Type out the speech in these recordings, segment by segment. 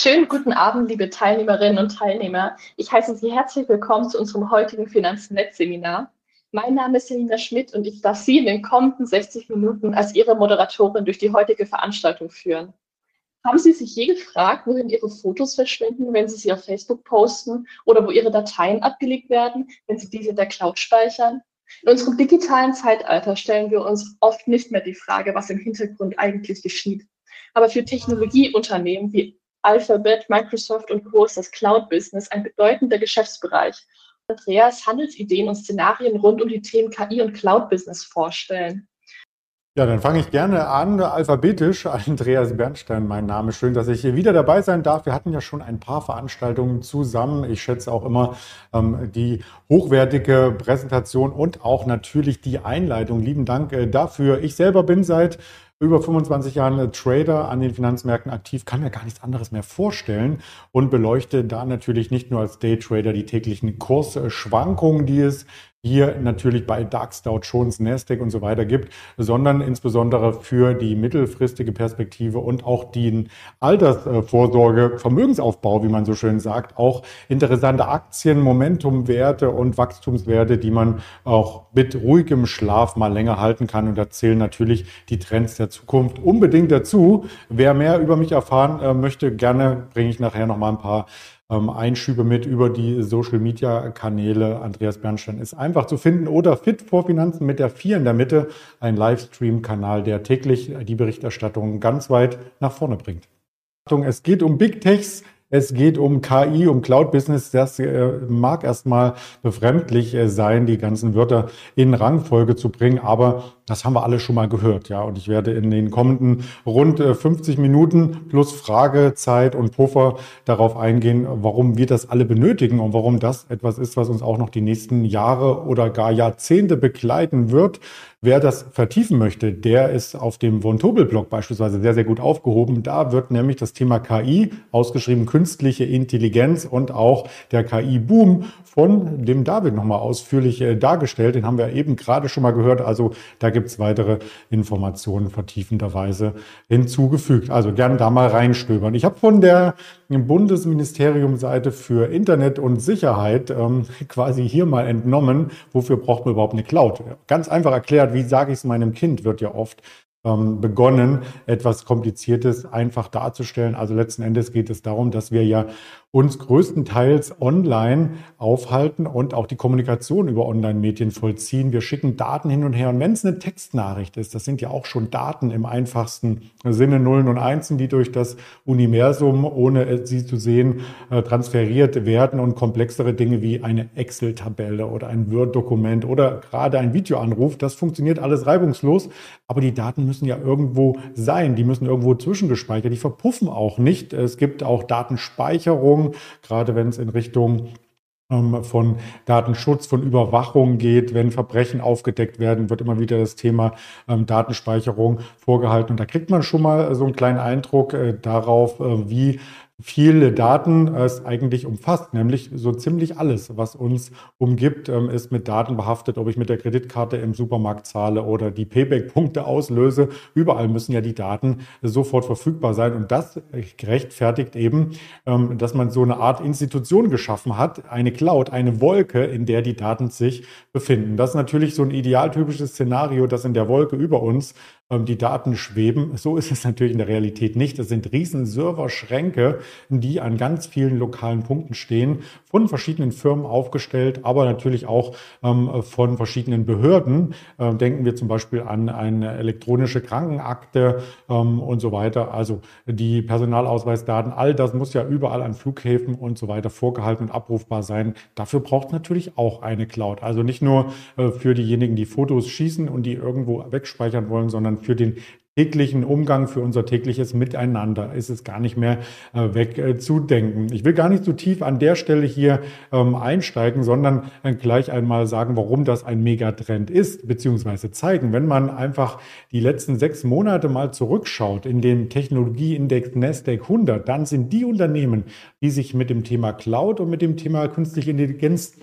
Schönen guten Abend, liebe Teilnehmerinnen und Teilnehmer. Ich heiße Sie herzlich willkommen zu unserem heutigen Finanznetz-Seminar. Mein Name ist Selina Schmidt und ich darf Sie in den kommenden 60 Minuten als Ihre Moderatorin durch die heutige Veranstaltung führen. Haben Sie sich je gefragt, wohin Ihre Fotos verschwinden, wenn Sie sie auf Facebook posten oder wo Ihre Dateien abgelegt werden, wenn Sie diese in der Cloud speichern? In unserem digitalen Zeitalter stellen wir uns oft nicht mehr die Frage, was im Hintergrund eigentlich geschieht. Aber für Technologieunternehmen wie Alphabet, Microsoft und Co. ist das Cloud-Business ein bedeutender Geschäftsbereich. Andreas Handelsideen und Szenarien rund um die Themen KI und Cloud-Business vorstellen. Ja, dann fange ich gerne an, alphabetisch. Andreas Bernstein, mein Name. Schön, dass ich hier wieder dabei sein darf. Wir hatten ja schon ein paar Veranstaltungen zusammen. Ich schätze auch immer ähm, die hochwertige Präsentation und auch natürlich die Einleitung. Lieben Dank äh, dafür. Ich selber bin seit über 25 Jahren Trader an den Finanzmärkten aktiv, kann mir gar nichts anderes mehr vorstellen und beleuchte da natürlich nicht nur als Daytrader die täglichen Kursschwankungen, die es hier natürlich bei DAX, Dow Jones, Nasdaq und so weiter gibt, sondern insbesondere für die mittelfristige Perspektive und auch den Altersvorsorge, Vermögensaufbau, wie man so schön sagt, auch interessante Aktien, Momentumwerte und Wachstumswerte, die man auch mit ruhigem Schlaf mal länger halten kann. Und da zählen natürlich die Trends der Zukunft unbedingt dazu. Wer mehr über mich erfahren äh, möchte, gerne bringe ich nachher noch mal ein paar ähm, Einschübe mit über die Social Media Kanäle. Andreas Bernstein ist einfach zu finden oder Fit vor Finanzen mit der 4 in der Mitte, ein Livestream-Kanal, der täglich die Berichterstattung ganz weit nach vorne bringt. Es geht um Big Techs, es geht um KI, um Cloud-Business. Das äh, mag erstmal befremdlich äh, sein, die ganzen Wörter in Rangfolge zu bringen, aber das haben wir alle schon mal gehört, ja. Und ich werde in den kommenden rund 50 äh, Minuten plus Fragezeit und Puffer darauf eingehen, warum wir das alle benötigen und warum das etwas ist, was uns auch noch die nächsten Jahre oder gar Jahrzehnte begleiten wird. Wer das vertiefen möchte, der ist auf dem Von Tobel-Blog beispielsweise sehr, sehr gut aufgehoben. Da wird nämlich das Thema KI, ausgeschrieben künstliche Intelligenz und auch der KI-Boom von dem David nochmal ausführlich äh, dargestellt. Den haben wir eben gerade schon mal gehört. Also da gibt es weitere Informationen vertiefenderweise hinzugefügt. Also gern da mal reinstöbern. Ich habe von der Bundesministerium-Seite für Internet und Sicherheit ähm, quasi hier mal entnommen, wofür braucht man überhaupt eine Cloud? Ganz einfach erklärt, wie sage ich es meinem Kind, wird ja oft ähm, begonnen, etwas Kompliziertes einfach darzustellen. Also letzten Endes geht es darum, dass wir ja uns größtenteils online aufhalten und auch die Kommunikation über Online-Medien vollziehen. Wir schicken Daten hin und her. Und wenn es eine Textnachricht ist, das sind ja auch schon Daten im einfachsten Sinne, Nullen und Einsen, die durch das Universum, ohne sie zu sehen, äh, transferiert werden und komplexere Dinge wie eine Excel-Tabelle oder ein Word-Dokument oder gerade ein Videoanruf, das funktioniert alles reibungslos. Aber die Daten müssen ja irgendwo sein. Die müssen irgendwo zwischengespeichert. Die verpuffen auch nicht. Es gibt auch Datenspeicherung Überwachung, gerade wenn es in Richtung ähm, von Datenschutz, von Überwachung geht. Wenn Verbrechen aufgedeckt werden, wird immer wieder das Thema ähm, Datenspeicherung vorgehalten. Und da kriegt man schon mal so einen kleinen Eindruck äh, darauf, äh, wie viele Daten es eigentlich umfasst, nämlich so ziemlich alles, was uns umgibt, ähm, ist mit Daten behaftet, ob ich mit der Kreditkarte im Supermarkt zahle oder die Payback-Punkte auslöse. Überall müssen ja die Daten sofort verfügbar sein und das rechtfertigt eben, ähm, dass man so eine Art Institution geschaffen hat, eine Cloud, eine Wolke, in der die Daten sich befinden. Das ist natürlich so ein idealtypisches Szenario, das in der Wolke über uns die Daten schweben. So ist es natürlich in der Realität nicht. Es sind riesen Serverschränke, die an ganz vielen lokalen Punkten stehen, von verschiedenen Firmen aufgestellt, aber natürlich auch ähm, von verschiedenen Behörden. Ähm, denken wir zum Beispiel an eine elektronische Krankenakte ähm, und so weiter. Also die Personalausweisdaten, all das muss ja überall an Flughäfen und so weiter vorgehalten und abrufbar sein. Dafür braucht natürlich auch eine Cloud. Also nicht nur äh, für diejenigen, die Fotos schießen und die irgendwo wegspeichern wollen, sondern für den täglichen Umgang, für unser tägliches Miteinander ist es gar nicht mehr äh, wegzudenken. Äh, ich will gar nicht so tief an der Stelle hier ähm, einsteigen, sondern äh, gleich einmal sagen, warum das ein Megatrend ist, beziehungsweise zeigen. Wenn man einfach die letzten sechs Monate mal zurückschaut in den Technologieindex Nasdaq 100, dann sind die Unternehmen, die sich mit dem Thema Cloud und mit dem Thema künstliche Intelligenz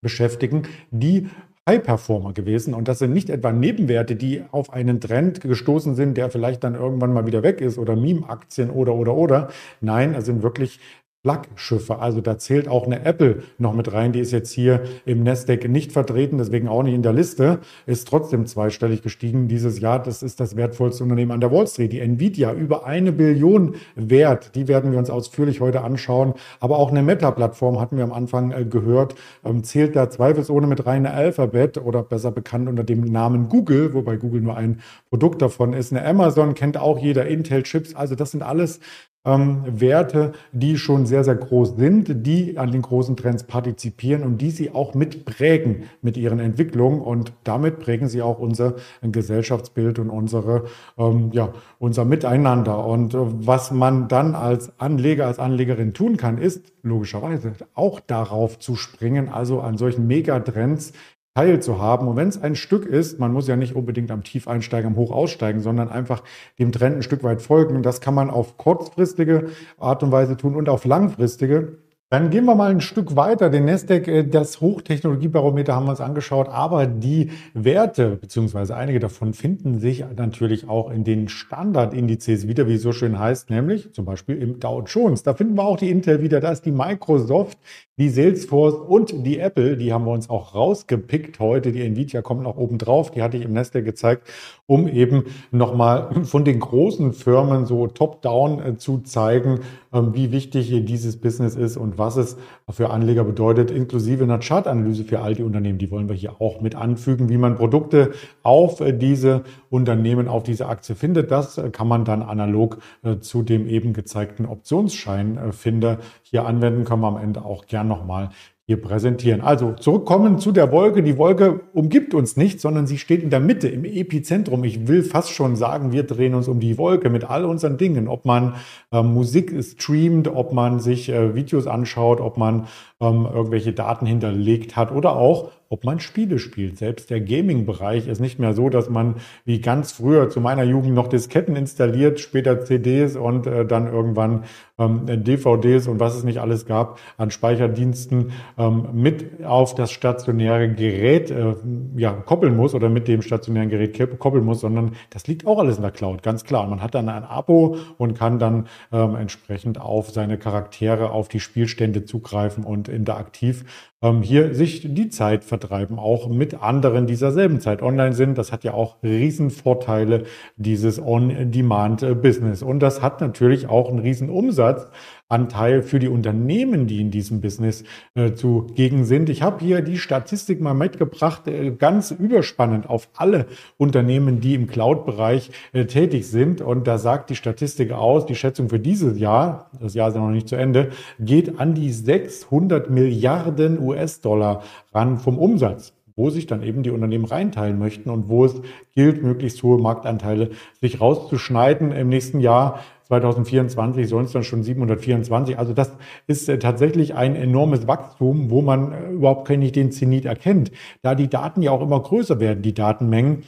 beschäftigen, die High-Performer gewesen. Und das sind nicht etwa Nebenwerte, die auf einen Trend gestoßen sind, der vielleicht dann irgendwann mal wieder weg ist oder Meme-Aktien oder, oder, oder. Nein, es sind wirklich Flaggschiffe. Also da zählt auch eine Apple noch mit rein. Die ist jetzt hier im Nasdaq nicht vertreten, deswegen auch nicht in der Liste. Ist trotzdem zweistellig gestiegen dieses Jahr. Das ist das wertvollste Unternehmen an der Wall Street. Die Nvidia über eine Billion wert. Die werden wir uns ausführlich heute anschauen. Aber auch eine Meta-Plattform hatten wir am Anfang äh, gehört. Ähm, zählt da zweifelsohne mit rein eine Alphabet oder besser bekannt unter dem Namen Google, wobei Google nur ein Produkt davon ist. Eine Amazon kennt auch jeder Intel Chips. Also das sind alles ähm, Werte, die schon sehr, sehr groß sind, die an den großen Trends partizipieren und die sie auch mitprägen mit ihren Entwicklungen und damit prägen sie auch unser Gesellschaftsbild und unsere, ähm, ja, unser Miteinander. Und äh, was man dann als Anleger, als Anlegerin tun kann, ist logischerweise auch darauf zu springen, also an solchen Megatrends teilzuhaben. Und wenn es ein Stück ist, man muss ja nicht unbedingt am Tief einsteigen, am Hoch aussteigen, sondern einfach dem Trend ein Stück weit folgen. Das kann man auf kurzfristige Art und Weise tun und auf langfristige. Dann gehen wir mal ein Stück weiter. Den Nasdaq, äh, das Hochtechnologiebarometer haben wir uns angeschaut, aber die Werte, beziehungsweise einige davon, finden sich natürlich auch in den Standardindizes wieder, wie es so schön heißt, nämlich zum Beispiel im Dow Jones. Da finden wir auch die Intel wieder, da ist die Microsoft, die Salesforce und die Apple, die haben wir uns auch rausgepickt heute. Die Nvidia kommt noch oben drauf, die hatte ich im Nasdaq gezeigt, um eben nochmal von den großen Firmen so top-down äh, zu zeigen, ähm, wie wichtig dieses Business ist und was es für Anleger bedeutet, inklusive einer Chartanalyse für all die Unternehmen. Die wollen wir hier auch mit anfügen, wie man Produkte auf äh, diese Unternehmen, auf diese Aktie findet. Das kann man dann analog äh, zu dem eben gezeigten Optionsscheinfinder hier anwenden. Können wir am Ende auch gern nochmal hier präsentieren. Also zurückkommen zu der Wolke. Die Wolke umgibt uns nicht, sondern sie steht in der Mitte, im Epizentrum. Ich will fast schon sagen, wir drehen uns um die Wolke mit all unseren Dingen. Ob man äh, Musik streamt, ob man sich äh, Videos anschaut, ob man ähm, irgendwelche Daten hinterlegt hat oder auch, ob man Spiele spielt. Selbst der Gaming-Bereich ist nicht mehr so, dass man wie ganz früher zu meiner Jugend noch Disketten installiert, später CDs und äh, dann irgendwann ähm, DVDs und was es nicht alles gab an Speicherdiensten ähm, mit auf das stationäre Gerät äh, ja, koppeln muss oder mit dem stationären Gerät koppeln muss, sondern das liegt auch alles in der Cloud, ganz klar. Man hat dann ein Abo und kann dann ähm, entsprechend auf seine Charaktere, auf die Spielstände zugreifen und interaktiv ähm, hier sich die Zeit vertreiben, auch mit anderen dieser selben Zeit online sind. Das hat ja auch Riesenvorteile, dieses On-Demand-Business. Und das hat natürlich auch einen Riesenumsatz. Anteil für die Unternehmen, die in diesem Business äh, zugegen sind. Ich habe hier die Statistik mal mitgebracht, äh, ganz überspannend auf alle Unternehmen, die im Cloud-Bereich äh, tätig sind. Und da sagt die Statistik aus, die Schätzung für dieses Jahr, das Jahr ist ja noch nicht zu Ende, geht an die 600 Milliarden US-Dollar ran vom Umsatz wo sich dann eben die Unternehmen reinteilen möchten und wo es gilt, möglichst hohe Marktanteile sich rauszuschneiden. Im nächsten Jahr 2024 sollen es dann schon 724. Also das ist äh, tatsächlich ein enormes Wachstum, wo man äh, überhaupt nicht den Zenit erkennt. Da die Daten ja auch immer größer werden, die Datenmengen,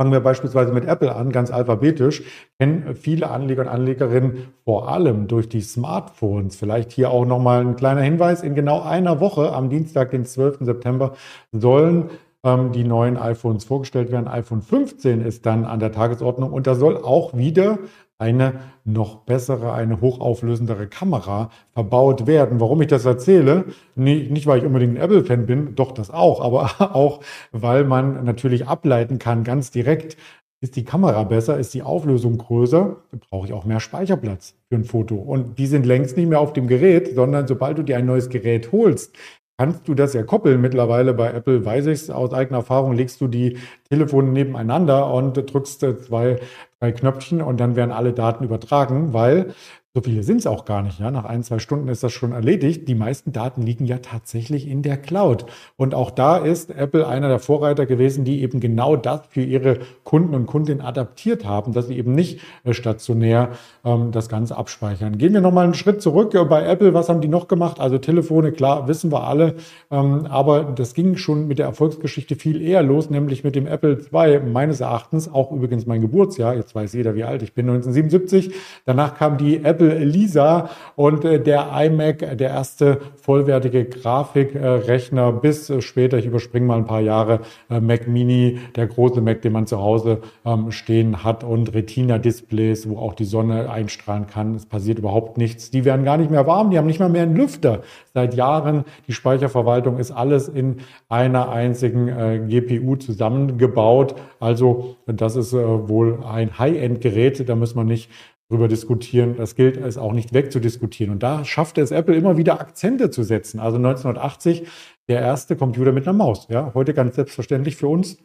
Fangen wir beispielsweise mit Apple an, ganz alphabetisch, kennen viele Anleger und Anlegerinnen vor allem durch die Smartphones. Vielleicht hier auch nochmal ein kleiner Hinweis. In genau einer Woche, am Dienstag, den 12. September, sollen ähm, die neuen iPhones vorgestellt werden. iPhone 15 ist dann an der Tagesordnung und da soll auch wieder eine noch bessere, eine hochauflösendere Kamera verbaut werden. Warum ich das erzähle? Nicht, nicht weil ich unbedingt ein Apple-Fan bin, doch das auch, aber auch, weil man natürlich ableiten kann, ganz direkt, ist die Kamera besser, ist die Auflösung größer, brauche ich auch mehr Speicherplatz für ein Foto. Und die sind längst nicht mehr auf dem Gerät, sondern sobald du dir ein neues Gerät holst, kannst du das ja koppeln. Mittlerweile bei Apple weiß ich es aus eigener Erfahrung, legst du die Telefone nebeneinander und drückst zwei, drei Knöpfchen und dann werden alle Daten übertragen, weil so viele sind es auch gar nicht. Ja? Nach ein, zwei Stunden ist das schon erledigt. Die meisten Daten liegen ja tatsächlich in der Cloud. Und auch da ist Apple einer der Vorreiter gewesen, die eben genau das für ihre Kunden und Kundinnen adaptiert haben, dass sie eben nicht äh, stationär ähm, das Ganze abspeichern. Gehen wir nochmal einen Schritt zurück. Bei Apple, was haben die noch gemacht? Also Telefone, klar, wissen wir alle. Ähm, aber das ging schon mit der Erfolgsgeschichte viel eher los, nämlich mit dem Apple II, meines Erachtens, auch übrigens mein Geburtsjahr. Jetzt weiß jeder, wie alt ich bin, 1977. Danach kam die Apple Apple Lisa und äh, der iMac, der erste vollwertige Grafikrechner bis äh, später, ich überspringe mal ein paar Jahre, äh, Mac Mini, der große Mac, den man zu Hause ähm, stehen hat und Retina-Displays, wo auch die Sonne einstrahlen kann. Es passiert überhaupt nichts. Die werden gar nicht mehr warm, die haben nicht mal mehr einen Lüfter seit Jahren. Die Speicherverwaltung ist alles in einer einzigen äh, GPU zusammengebaut. Also das ist äh, wohl ein High-End-Gerät. Da muss man nicht drüber diskutieren. Das gilt es auch nicht wegzudiskutieren. Und da schaffte es Apple immer wieder Akzente zu setzen. Also 1980 der erste Computer mit einer Maus. Ja, heute ganz selbstverständlich für uns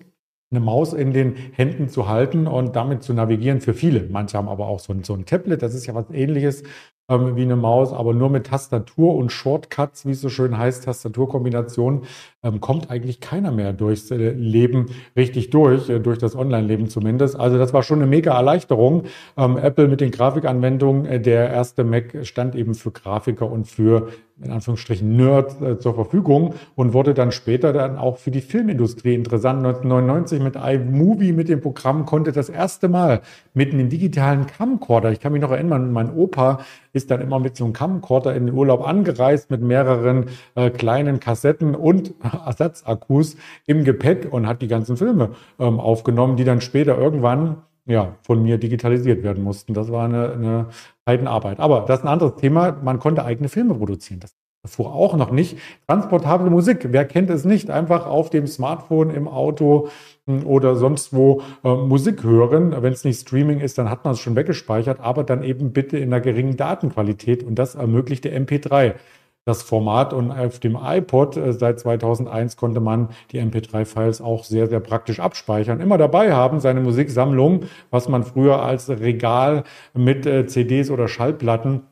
eine Maus in den Händen zu halten und damit zu navigieren für viele. Manche haben aber auch so ein, so ein Tablet, das ist ja was ähnliches ähm, wie eine Maus, aber nur mit Tastatur und Shortcuts, wie es so schön heißt, Tastaturkombination, ähm, kommt eigentlich keiner mehr durchs äh, Leben richtig durch, äh, durch das Online-Leben zumindest. Also das war schon eine mega Erleichterung. Ähm, Apple mit den Grafikanwendungen, äh, der erste Mac stand eben für Grafiker und für in Anführungsstrichen Nerd äh, zur Verfügung und wurde dann später dann auch für die Filmindustrie interessant. 1999 mit iMovie, mit dem Programm, konnte das erste Mal mit einem digitalen Camcorder, ich kann mich noch erinnern, mein Opa ist dann immer mit so einem Camcorder in den Urlaub angereist mit mehreren äh, kleinen Kassetten und Ersatzakkus im Gepäck und hat die ganzen Filme ähm, aufgenommen, die dann später irgendwann ja, von mir digitalisiert werden mussten. Das war eine, eine Heidenarbeit. Aber das ist ein anderes Thema. Man konnte eigene Filme produzieren. Das fuhr auch noch nicht. Transportable Musik, wer kennt es nicht? Einfach auf dem Smartphone, im Auto oder sonst wo äh, Musik hören. Wenn es nicht Streaming ist, dann hat man es schon weggespeichert, aber dann eben bitte in einer geringen Datenqualität und das ermöglichte MP3 das Format und auf dem iPod äh, seit 2001 konnte man die MP3-Files auch sehr, sehr praktisch abspeichern. Immer dabei haben, seine Musiksammlung, was man früher als Regal mit äh, CDs oder Schallplatten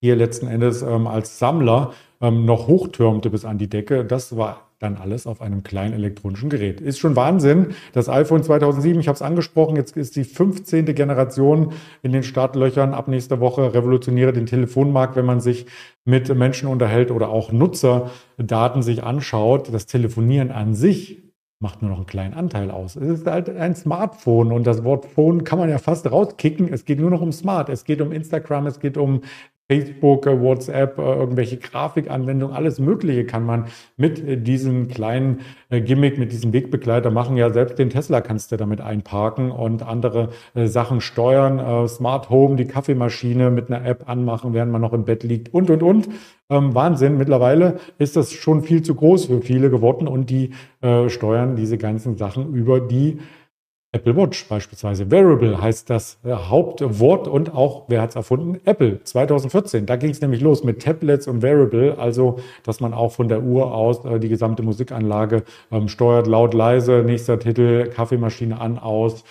hier letzten Endes ähm, als Sammler ähm, noch hochtürmte bis an die Decke. Das war dann alles auf einem kleinen elektronischen Gerät. Ist schon Wahnsinn. Das iPhone 2007, ich habe es angesprochen, jetzt ist die 15. Generation in den Startlöchern. Ab nächster Woche revolutioniere den Telefonmarkt, wenn man sich mit Menschen unterhält oder auch Nutzerdaten sich anschaut. Das Telefonieren an sich macht nur noch einen kleinen Anteil aus. Es ist halt ein Smartphone und das Wort Phone kann man ja fast rauskicken. Es geht nur noch um Smart. Es geht um Instagram, es geht um Facebook, äh, WhatsApp, äh, irgendwelche Grafikanwendungen, alles Mögliche kann man mit äh, diesem kleinen Gimmick, mit diesem Wegbegleiter machen. Ja, selbst den Tesla kannst du damit einparken und andere Sachen steuern. Smart Home, die Kaffeemaschine mit einer App anmachen, während man noch im Bett liegt und, und, und. Ähm, Wahnsinn. Mittlerweile ist das schon viel zu groß für viele geworden und die steuern diese ganzen Sachen über die Apple Watch beispielsweise. Wearable heißt das Hauptwort und auch, wer hat es erfunden? Apple 2014. Da ging es nämlich los mit Tablets und Wearable, also dass man auch von der Uhr aus äh, die gesamte Musikanlage ähm, steuert, laut, leise, nächster Titel, Kaffeemaschine an, aus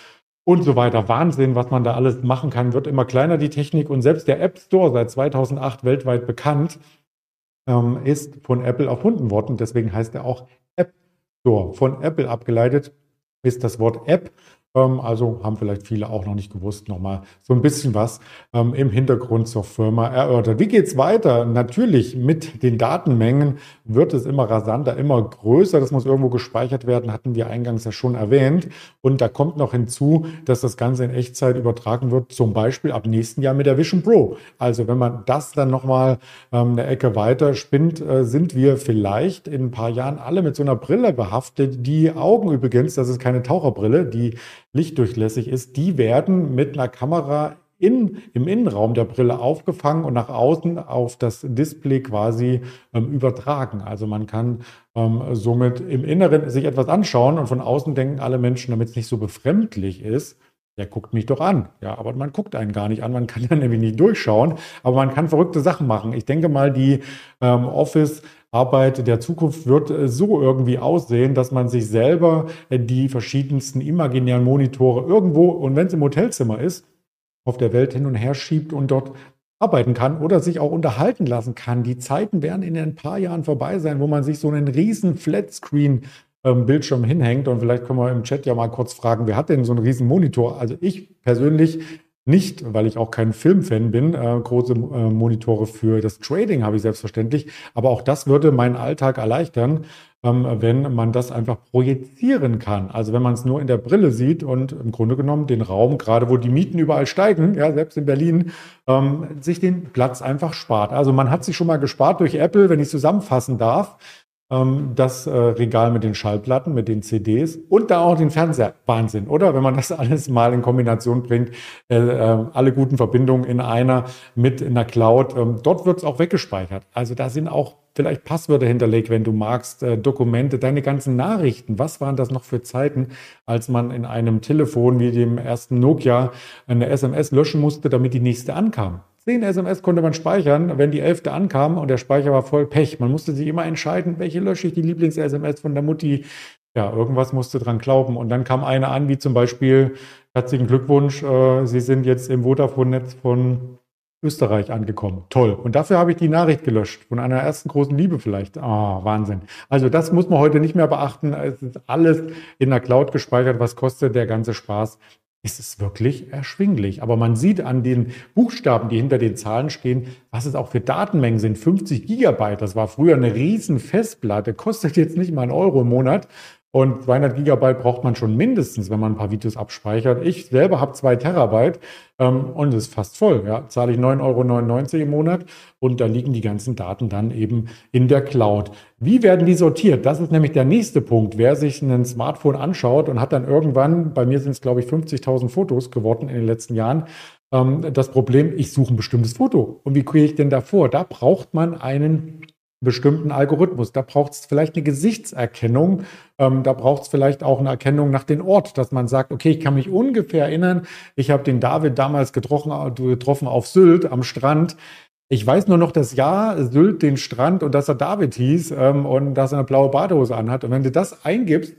und so weiter. Wahnsinn, was man da alles machen kann, wird immer kleiner die Technik und selbst der App Store seit 2008 weltweit bekannt ähm, ist von Apple erfunden worden. Deswegen heißt er auch App Store, von Apple abgeleitet ist das Wort App also haben vielleicht viele auch noch nicht gewusst, nochmal so ein bisschen was ähm, im Hintergrund zur Firma erörtert. Wie geht es weiter? Natürlich mit den Datenmengen wird es immer rasanter, immer größer. Das muss irgendwo gespeichert werden, hatten wir eingangs ja schon erwähnt. Und da kommt noch hinzu, dass das Ganze in Echtzeit übertragen wird, zum Beispiel ab nächsten Jahr mit der Vision Pro. Also wenn man das dann nochmal ähm, eine Ecke weiter spinnt, äh, sind wir vielleicht in ein paar Jahren alle mit so einer Brille behaftet. Die Augen übrigens, das ist keine Taucherbrille, die lichtdurchlässig ist, die werden mit einer Kamera in, im Innenraum der Brille aufgefangen und nach außen auf das Display quasi ähm, übertragen. Also man kann ähm, somit im Inneren sich etwas anschauen und von außen denken alle Menschen, damit es nicht so befremdlich ist, der guckt mich doch an. Ja, aber man guckt einen gar nicht an, man kann ja nämlich nicht durchschauen, aber man kann verrückte Sachen machen. Ich denke mal, die ähm, Office Arbeit der Zukunft wird äh, so irgendwie aussehen, dass man sich selber äh, die verschiedensten imaginären Monitore irgendwo und wenn es im Hotelzimmer ist, auf der Welt hin und her schiebt und dort arbeiten kann oder sich auch unterhalten lassen kann. Die Zeiten werden in ein paar Jahren vorbei sein, wo man sich so einen riesen Flatscreen ähm, Bildschirm hinhängt und vielleicht können wir im Chat ja mal kurz fragen, wer hat denn so einen riesen Monitor? Also ich persönlich nicht, weil ich auch kein Filmfan bin. Äh, große äh, Monitore für das Trading habe ich selbstverständlich. Aber auch das würde meinen Alltag erleichtern, ähm, wenn man das einfach projizieren kann. Also wenn man es nur in der Brille sieht und im Grunde genommen den Raum, gerade wo die Mieten überall steigen, ja, selbst in Berlin, ähm, sich den Platz einfach spart. Also man hat sich schon mal gespart durch Apple, wenn ich zusammenfassen darf das äh, Regal mit den Schallplatten, mit den CDs und da auch den Fernseher. Wahnsinn, oder? Wenn man das alles mal in Kombination bringt, äh, äh, alle guten Verbindungen in einer mit in der Cloud. Ähm, dort wird es auch weggespeichert. Also da sind auch vielleicht Passwörter hinterlegt, wenn du magst, Dokumente, deine ganzen Nachrichten. Was waren das noch für Zeiten, als man in einem Telefon wie dem ersten Nokia eine SMS löschen musste, damit die nächste ankam? 10 SMS konnte man speichern, wenn die 11. ankam und der Speicher war voll Pech. Man musste sich immer entscheiden, welche lösche ich, die Lieblings-SMS von der Mutti. Ja, irgendwas musste dran glauben. Und dann kam eine an, wie zum Beispiel, herzlichen Glückwunsch, äh, Sie sind jetzt im Vodafone-Netz von Österreich angekommen. Toll. Und dafür habe ich die Nachricht gelöscht. Von einer ersten großen Liebe vielleicht. Ah, oh, Wahnsinn. Also das muss man heute nicht mehr beachten. Es ist alles in der Cloud gespeichert. Was kostet der ganze Spaß? Ist es wirklich erschwinglich. Aber man sieht an den Buchstaben, die hinter den Zahlen stehen, was es auch für Datenmengen sind. 50 Gigabyte, das war früher eine riesen Festplatte, kostet jetzt nicht mal einen Euro im Monat. Und 200 Gigabyte braucht man schon mindestens, wenn man ein paar Videos abspeichert. Ich selber habe zwei Terabyte ähm, und es ist fast voll. Ja. Zahle ich 9,99 Euro im Monat und da liegen die ganzen Daten dann eben in der Cloud. Wie werden die sortiert? Das ist nämlich der nächste Punkt. Wer sich ein Smartphone anschaut und hat dann irgendwann, bei mir sind es glaube ich 50.000 Fotos geworden in den letzten Jahren, ähm, das Problem, ich suche ein bestimmtes Foto. Und wie kriege ich denn davor? Da braucht man einen bestimmten Algorithmus. Da braucht es vielleicht eine Gesichtserkennung, ähm, da braucht es vielleicht auch eine Erkennung nach dem Ort, dass man sagt, okay, ich kann mich ungefähr erinnern, ich habe den David damals getroffen, getroffen auf Sylt am Strand. Ich weiß nur noch das Jahr, Sylt, den Strand und dass er David hieß ähm, und dass er eine blaue Badehose anhat. Und wenn du das eingibst,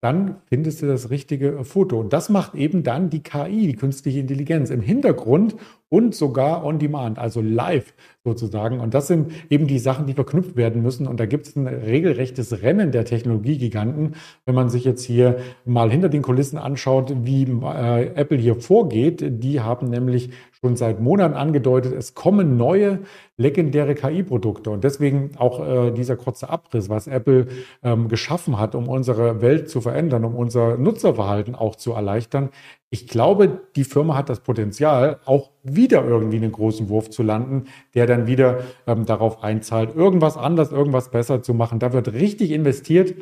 dann findest du das richtige Foto. Und das macht eben dann die KI, die künstliche Intelligenz im Hintergrund und sogar on demand, also live sozusagen. Und das sind eben die Sachen, die verknüpft werden müssen. Und da gibt es ein regelrechtes Rennen der Technologiegiganten. Wenn man sich jetzt hier mal hinter den Kulissen anschaut, wie äh, Apple hier vorgeht, die haben nämlich schon seit Monaten angedeutet, es kommen neue legendäre KI-Produkte. Und deswegen auch äh, dieser kurze Abriss, was Apple ähm, geschaffen hat, um unsere Welt zu verändern, um unser Nutzerverhalten auch zu erleichtern. Ich glaube, die Firma hat das Potenzial, auch wieder irgendwie einen großen Wurf zu landen, der dann wieder ähm, darauf einzahlt, irgendwas anders, irgendwas besser zu machen. Da wird richtig investiert.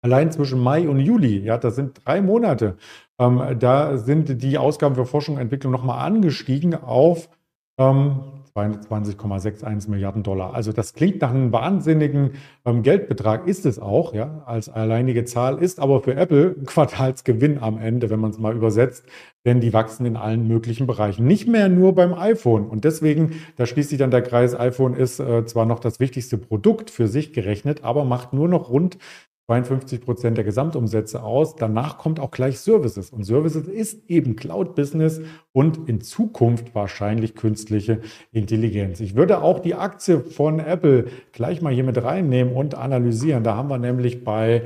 Allein zwischen Mai und Juli, ja, das sind drei Monate. Ähm, da sind die Ausgaben für Forschung und Entwicklung nochmal angestiegen auf ähm, 22,61 Milliarden Dollar. Also das klingt nach einem wahnsinnigen ähm, Geldbetrag, ist es auch, ja, als alleinige Zahl, ist aber für Apple ein Quartalsgewinn am Ende, wenn man es mal übersetzt, denn die wachsen in allen möglichen Bereichen. Nicht mehr nur beim iPhone. Und deswegen, da schließt sich dann der Kreis, iPhone ist äh, zwar noch das wichtigste Produkt für sich gerechnet, aber macht nur noch rund 52 Prozent der Gesamtumsätze aus. Danach kommt auch gleich Services. Und Services ist eben Cloud-Business und in Zukunft wahrscheinlich künstliche Intelligenz. Ich würde auch die Aktie von Apple gleich mal hier mit reinnehmen und analysieren. Da haben wir nämlich bei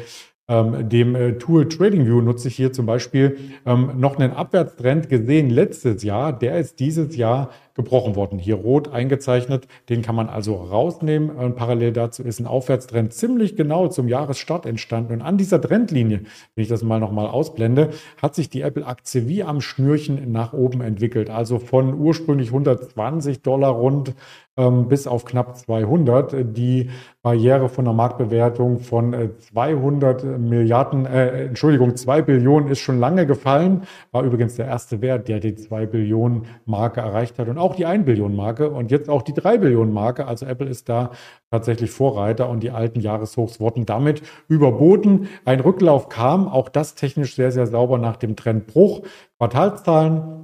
ähm, dem äh, Tool TradingView nutze ich hier zum Beispiel ähm, noch einen Abwärtstrend gesehen letztes Jahr. Der ist dieses Jahr gebrochen worden. Hier rot eingezeichnet. Den kann man also rausnehmen. Und parallel dazu ist ein Aufwärtstrend ziemlich genau zum Jahresstart entstanden. Und an dieser Trendlinie, wenn ich das mal nochmal ausblende, hat sich die Apple-Aktie wie am Schnürchen nach oben entwickelt. Also von ursprünglich 120 Dollar rund ähm, bis auf knapp 200. Die Barriere von der Marktbewertung von 200 äh, Milliarden, äh, Entschuldigung, 2 Billionen ist schon lange gefallen. War übrigens der erste Wert, der die 2 Billionen Marke erreicht hat und auch die 1 Billion Marke und jetzt auch die 3 Billionen Marke. Also Apple ist da tatsächlich Vorreiter und die alten Jahreshochs wurden damit überboten. Ein Rücklauf kam, auch das technisch sehr, sehr sauber nach dem Trendbruch. Quartalszahlen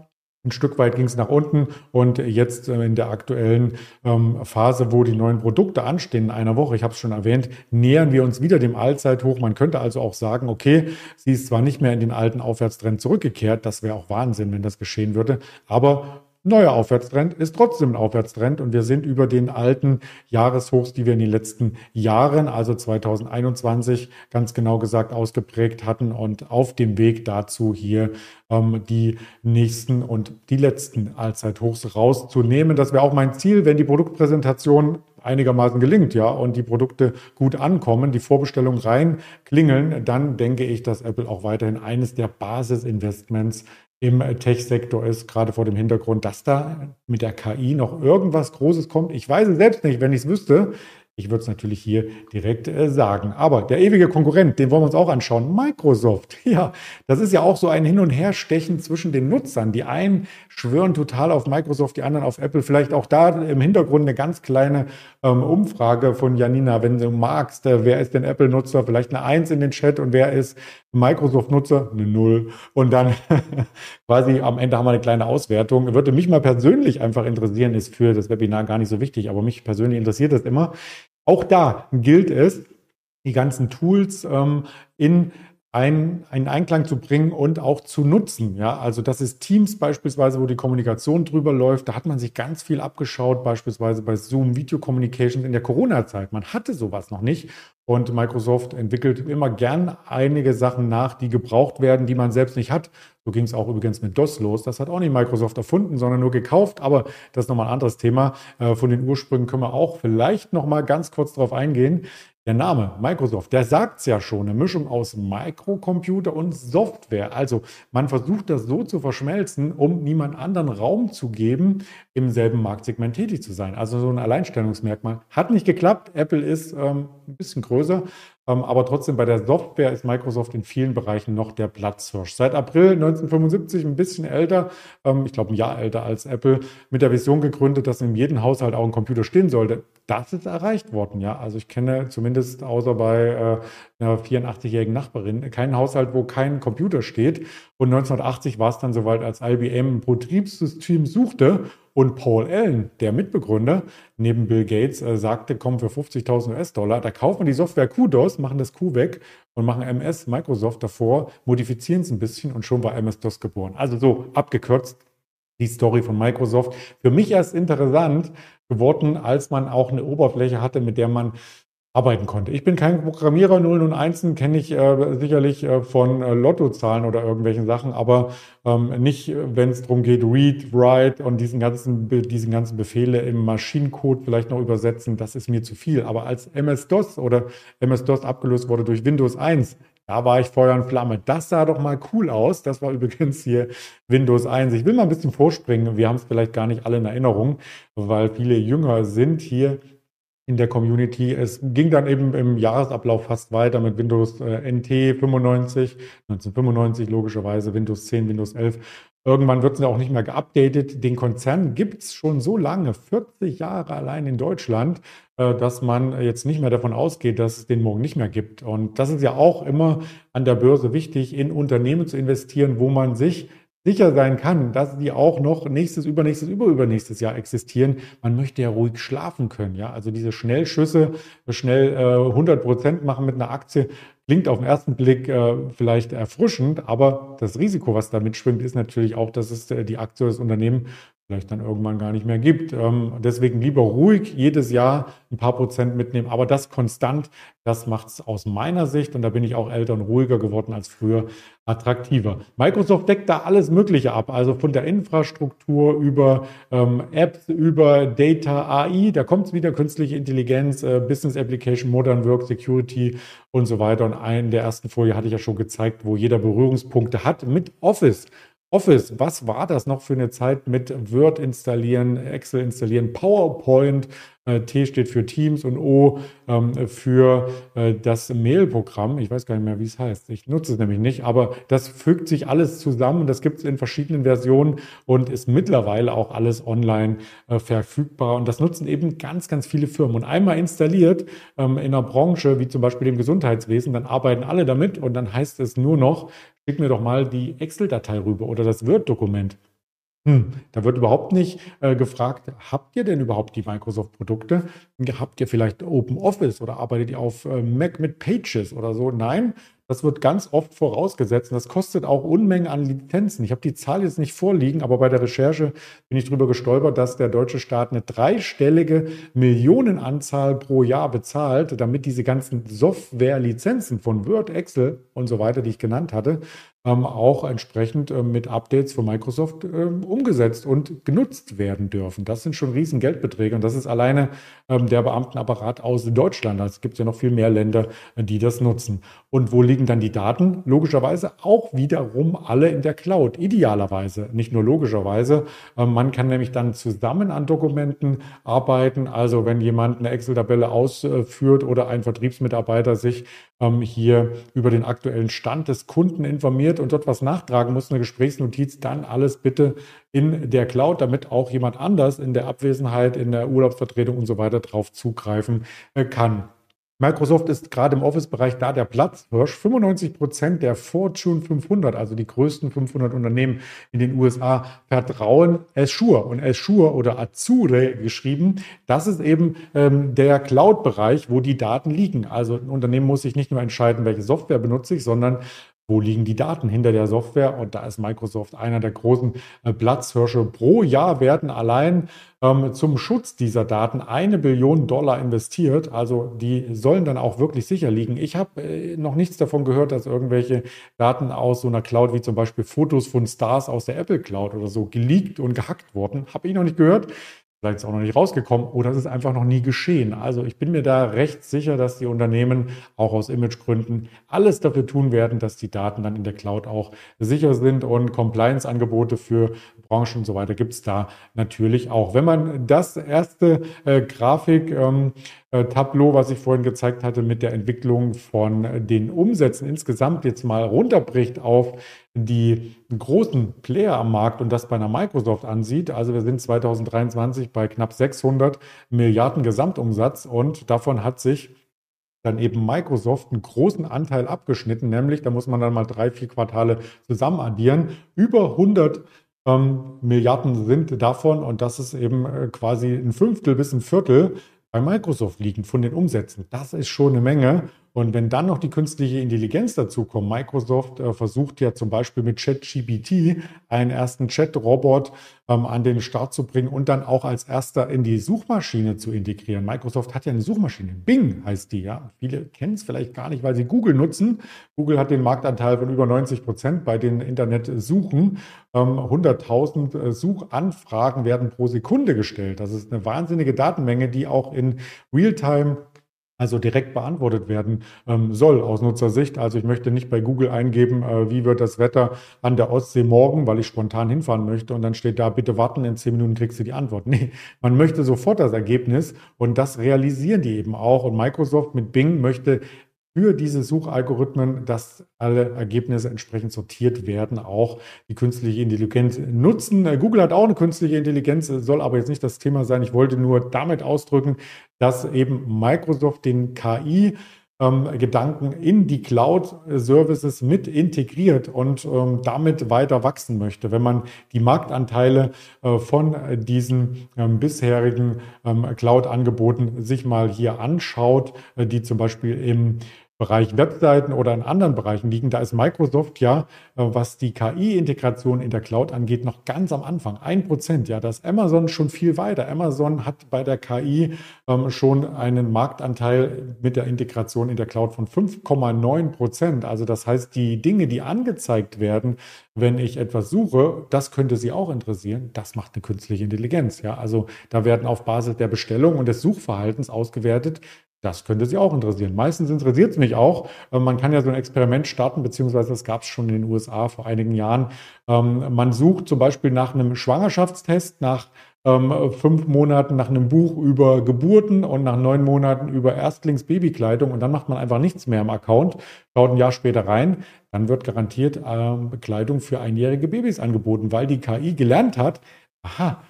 ein Stück weit ging es nach unten und jetzt äh, in der aktuellen ähm, Phase, wo die neuen Produkte anstehen in einer Woche, ich habe es schon erwähnt, nähern wir uns wieder dem Allzeithoch. Man könnte also auch sagen, okay, sie ist zwar nicht mehr in den alten Aufwärtstrend zurückgekehrt, das wäre auch Wahnsinn, wenn das geschehen würde, aber neuer Aufwärtstrend ist trotzdem ein Aufwärtstrend und wir sind über den alten Jahreshochs, die wir in den letzten Jahren, also 2021 ganz genau gesagt ausgeprägt hatten und auf dem Weg dazu hier ähm, die nächsten und die letzten Allzeithochs rauszunehmen. Das wäre auch mein Ziel, wenn die Produktpräsentation einigermaßen gelingt, ja, und die Produkte gut ankommen, die Vorbestellungen rein klingeln, dann denke ich, dass Apple auch weiterhin eines der Basisinvestments im Tech-Sektor ist, gerade vor dem Hintergrund, dass da mit der KI noch irgendwas Großes kommt. Ich weiß es selbst nicht, wenn ich es wüsste. Ich würde es natürlich hier direkt äh, sagen. Aber der ewige Konkurrent, den wollen wir uns auch anschauen. Microsoft. Ja, das ist ja auch so ein Hin- und Herstechen zwischen den Nutzern. Die einen schwören total auf Microsoft, die anderen auf Apple. Vielleicht auch da im Hintergrund eine ganz kleine ähm, Umfrage von Janina, wenn du magst. Äh, wer ist denn Apple-Nutzer? Vielleicht eine Eins in den Chat und wer ist Microsoft-Nutzer? Eine Null. Und dann quasi am Ende haben wir eine kleine Auswertung. Würde mich mal persönlich einfach interessieren, ist für das Webinar gar nicht so wichtig, aber mich persönlich interessiert das immer. Auch da gilt es, die ganzen Tools ähm, in ein, einen Einklang zu bringen und auch zu nutzen. Ja, also das ist Teams beispielsweise, wo die Kommunikation drüber läuft. Da hat man sich ganz viel abgeschaut, beispielsweise bei Zoom Video Communications in der Corona-Zeit. Man hatte sowas noch nicht. Und Microsoft entwickelt immer gern einige Sachen nach, die gebraucht werden, die man selbst nicht hat. So ging es auch übrigens mit DOS los. Das hat auch nicht Microsoft erfunden, sondern nur gekauft. Aber das ist nochmal ein anderes Thema. Äh, von den Ursprüngen können wir auch vielleicht nochmal ganz kurz darauf eingehen. Der Name Microsoft, der sagt es ja schon, eine Mischung aus Mikrocomputer und Software. Also man versucht das so zu verschmelzen, um niemand anderen Raum zu geben, im selben Marktsegment tätig zu sein. Also so ein Alleinstellungsmerkmal. Hat nicht geklappt. Apple ist ähm, ein bisschen größer, aber trotzdem bei der Software ist Microsoft in vielen Bereichen noch der Platzhirsch. Seit April 1975, ein bisschen älter, ähm, ich glaube ein Jahr älter als Apple, mit der Vision gegründet, dass in jedem Haushalt auch ein Computer stehen sollte. Das ist erreicht worden, ja. Also ich kenne zumindest außer bei äh, einer 84-jährigen Nachbarin keinen Haushalt, wo kein Computer steht. Und 1980 war es dann soweit, als IBM ein Betriebssystem suchte und Paul Allen, der Mitbegründer, neben Bill Gates, äh, sagte, komm für 50.000 US-Dollar, da kaufen wir die Software QDOS, machen das Q weg und machen MS, Microsoft davor, modifizieren es ein bisschen und schon war MS-DOS geboren. Also so abgekürzt die Story von Microsoft. Für mich erst interessant geworden, als man auch eine Oberfläche hatte, mit der man arbeiten konnte. Ich bin kein Programmierer, Nullen und Einsen kenne ich äh, sicherlich äh, von äh, Lottozahlen oder irgendwelchen Sachen, aber ähm, nicht, wenn es darum geht, Read, Write und diesen ganzen, diesen ganzen Befehle im Maschinencode vielleicht noch übersetzen, das ist mir zu viel. Aber als MS-DOS oder MS-DOS abgelöst wurde durch Windows 1, da war ich Feuer und Flamme. Das sah doch mal cool aus. Das war übrigens hier Windows 1. Ich will mal ein bisschen vorspringen. Wir haben es vielleicht gar nicht alle in Erinnerung, weil viele jünger sind hier in der Community. Es ging dann eben im Jahresablauf fast weiter mit Windows äh, NT 95, 1995 logischerweise, Windows 10, Windows 11. Irgendwann wird es ja auch nicht mehr geupdatet. Den Konzern gibt es schon so lange, 40 Jahre allein in Deutschland, äh, dass man jetzt nicht mehr davon ausgeht, dass es den morgen nicht mehr gibt. Und das ist ja auch immer an der Börse wichtig, in Unternehmen zu investieren, wo man sich sicher sein kann, dass die auch noch nächstes, übernächstes, überübernächstes Jahr existieren. Man möchte ja ruhig schlafen können. Ja? Also diese Schnellschüsse, schnell äh, 100 Prozent machen mit einer Aktie, klingt auf den ersten Blick äh, vielleicht erfrischend, aber das Risiko, was da mitschwimmt, ist natürlich auch, dass es äh, die Aktie des Unternehmens vielleicht dann irgendwann gar nicht mehr gibt. Ähm, deswegen lieber ruhig jedes Jahr ein paar Prozent mitnehmen, aber das konstant, das macht es aus meiner Sicht, und da bin ich auch älter und ruhiger geworden als früher, attraktiver. Microsoft deckt da alles Mögliche ab, also von der Infrastruktur über ähm, Apps, über Data, AI, da kommt es wieder, künstliche Intelligenz, äh, Business Application, Modern Work, Security und so weiter. Und einen der ersten Folie hatte ich ja schon gezeigt, wo jeder Berührungspunkte hat mit Office. Office, was war das noch für eine Zeit mit Word installieren, Excel installieren, PowerPoint, T steht für Teams und O ähm, für äh, das Mail-Programm. Ich weiß gar nicht mehr, wie es heißt. Ich nutze es nämlich nicht, aber das fügt sich alles zusammen. Das gibt es in verschiedenen Versionen und ist mittlerweile auch alles online äh, verfügbar. Und das nutzen eben ganz, ganz viele Firmen. Und einmal installiert ähm, in einer Branche wie zum Beispiel dem Gesundheitswesen, dann arbeiten alle damit und dann heißt es nur noch, schick mir doch mal die Excel-Datei rüber oder das Word-Dokument. Hm, da wird überhaupt nicht äh, gefragt, habt ihr denn überhaupt die Microsoft-Produkte? Habt ihr vielleicht Open Office oder arbeitet ihr auf äh, Mac mit Pages oder so? Nein, Das wird ganz oft vorausgesetzt und das kostet auch Unmengen an Lizenzen. Ich habe die Zahl jetzt nicht vorliegen, aber bei der Recherche bin ich darüber gestolpert, dass der deutsche Staat eine dreistellige Millionenanzahl pro Jahr bezahlt, damit diese ganzen Software-Lizenzen von Word, Excel und so weiter, die ich genannt hatte, auch entsprechend ähm, mit Updates von Microsoft ähm, umgesetzt und genutzt werden dürfen. Das sind schon riesen Geldbeträge und das ist alleine ähm, der Beamtenapparat aus Deutschland. Es gibt ja noch viel mehr Länder, äh, die das nutzen. Und wo liegen dann die Daten? Logischerweise auch wiederum alle in der Cloud. Idealerweise, nicht nur logischerweise. Ähm, man kann nämlich dann zusammen an Dokumenten arbeiten. Also wenn jemand eine Excel-Tabelle ausführt oder ein Vertriebsmitarbeiter sich ähm, hier über den aktuellen Stand des Kunden informiert und dort was nachtragen muss, eine Gesprächsnotiz, dann alles bitte in der Cloud, damit auch jemand anders in der Abwesenheit, in der Urlaubsvertretung und so weiter drauf zugreifen äh, kann. Microsoft ist gerade im Office-Bereich da der Platzhirsch. 95 Prozent der Fortune 500, also die größten 500 Unternehmen in den USA, vertrauen Azure. Und Azure oder Azure geschrieben, das ist eben ähm, der Cloud-Bereich, wo die Daten liegen. Also ein Unternehmen muss sich nicht nur entscheiden, welche Software benutze ich, sondern wo liegen die Daten hinter der Software? Und da ist Microsoft einer der großen äh, Platzhirsche. Pro Jahr werden allein ähm, zum Schutz dieser Daten eine Billion Dollar investiert. Also die sollen dann auch wirklich sicher liegen. Ich habe äh, noch nichts davon gehört, dass irgendwelche Daten aus so einer Cloud wie zum Beispiel Fotos von Stars aus der Apple Cloud oder so geleakt und gehackt wurden. Habe ich noch nicht gehört. Vielleicht ist auch noch nicht rausgekommen oder es ist einfach noch nie geschehen. Also ich bin mir da recht sicher, dass die Unternehmen auch aus Imagegründen alles dafür tun werden, dass die Daten dann in der Cloud auch sicher sind und Compliance-Angebote für Branchen und so weiter gibt es da natürlich auch. Wenn man das erste äh, Grafik ähm, äh, Tableau, was ich vorhin gezeigt hatte, mit der Entwicklung von den Umsätzen insgesamt jetzt mal runterbricht auf die großen Player am Markt und das bei einer Microsoft ansieht. Also wir sind 2023 bei knapp 600 Milliarden Gesamtumsatz und davon hat sich dann eben Microsoft einen großen Anteil abgeschnitten, nämlich, da muss man dann mal drei, vier Quartale zusammen addieren, über 100 ähm, Milliarden sind davon und das ist eben äh, quasi ein Fünftel bis ein Viertel bei Microsoft liegen von den Umsätzen. Das ist schon eine Menge. Und wenn dann noch die künstliche Intelligenz dazu kommt, Microsoft äh, versucht ja zum Beispiel mit ChatGPT einen ersten Chat-Robot ähm, an den Start zu bringen und dann auch als erster in die Suchmaschine zu integrieren. Microsoft hat ja eine Suchmaschine. Bing heißt die, ja. Viele kennen es vielleicht gar nicht, weil sie Google nutzen. Google hat den Marktanteil von über 90 Prozent bei den Internetsuchen. Ähm, 100.000 äh, Suchanfragen werden pro Sekunde gestellt. Das ist eine wahnsinnige Datenmenge, die auch in Realtime also direkt beantwortet werden ähm, soll aus Nutzersicht. Also ich möchte nicht bei Google eingeben, äh, wie wird das Wetter an der Ostsee morgen, weil ich spontan hinfahren möchte und dann steht da, bitte warten, in zehn Minuten kriegst du die Antwort. Nee, man möchte sofort das Ergebnis und das realisieren die eben auch. Und Microsoft mit Bing möchte für diese Suchalgorithmen, dass alle Ergebnisse entsprechend sortiert werden, auch die künstliche Intelligenz nutzen. Google hat auch eine künstliche Intelligenz, soll aber jetzt nicht das Thema sein. Ich wollte nur damit ausdrücken, dass eben Microsoft den KI ähm, Gedanken in die Cloud-Services mit integriert und ähm, damit weiter wachsen möchte. Wenn man die Marktanteile äh, von diesen ähm, bisherigen ähm, Cloud-Angeboten sich mal hier anschaut, äh, die zum Beispiel im Bereich Webseiten oder in anderen Bereichen liegen, da ist Microsoft ja, äh, was die KI-Integration in der Cloud angeht, noch ganz am Anfang. Ein Prozent, ja, das Amazon schon viel weiter. Amazon hat bei der KI ähm, schon einen Marktanteil mit der Integration in der Cloud von 5,9 Prozent. Also das heißt, die Dinge, die angezeigt werden, wenn ich etwas suche, das könnte Sie auch interessieren. Das macht eine künstliche Intelligenz. Ja, also da werden auf Basis der Bestellung und des Suchverhaltens ausgewertet, das könnte Sie auch interessieren. Meistens interessiert es mich auch. Ähm, man kann ja so ein Experiment starten, beziehungsweise das gab es schon in den USA vor einigen Jahren. Ähm, man sucht zum Beispiel nach einem Schwangerschaftstest, nach ähm, fünf Monaten nach einem Buch über Geburten und nach neun Monaten über Erstlingsbabykleidung und dann macht man einfach nichts mehr im Account, schaut ein Jahr später rein, dann wird garantiert Kleidung für einjährige Babys angeboten, weil die KI gelernt hat, aha,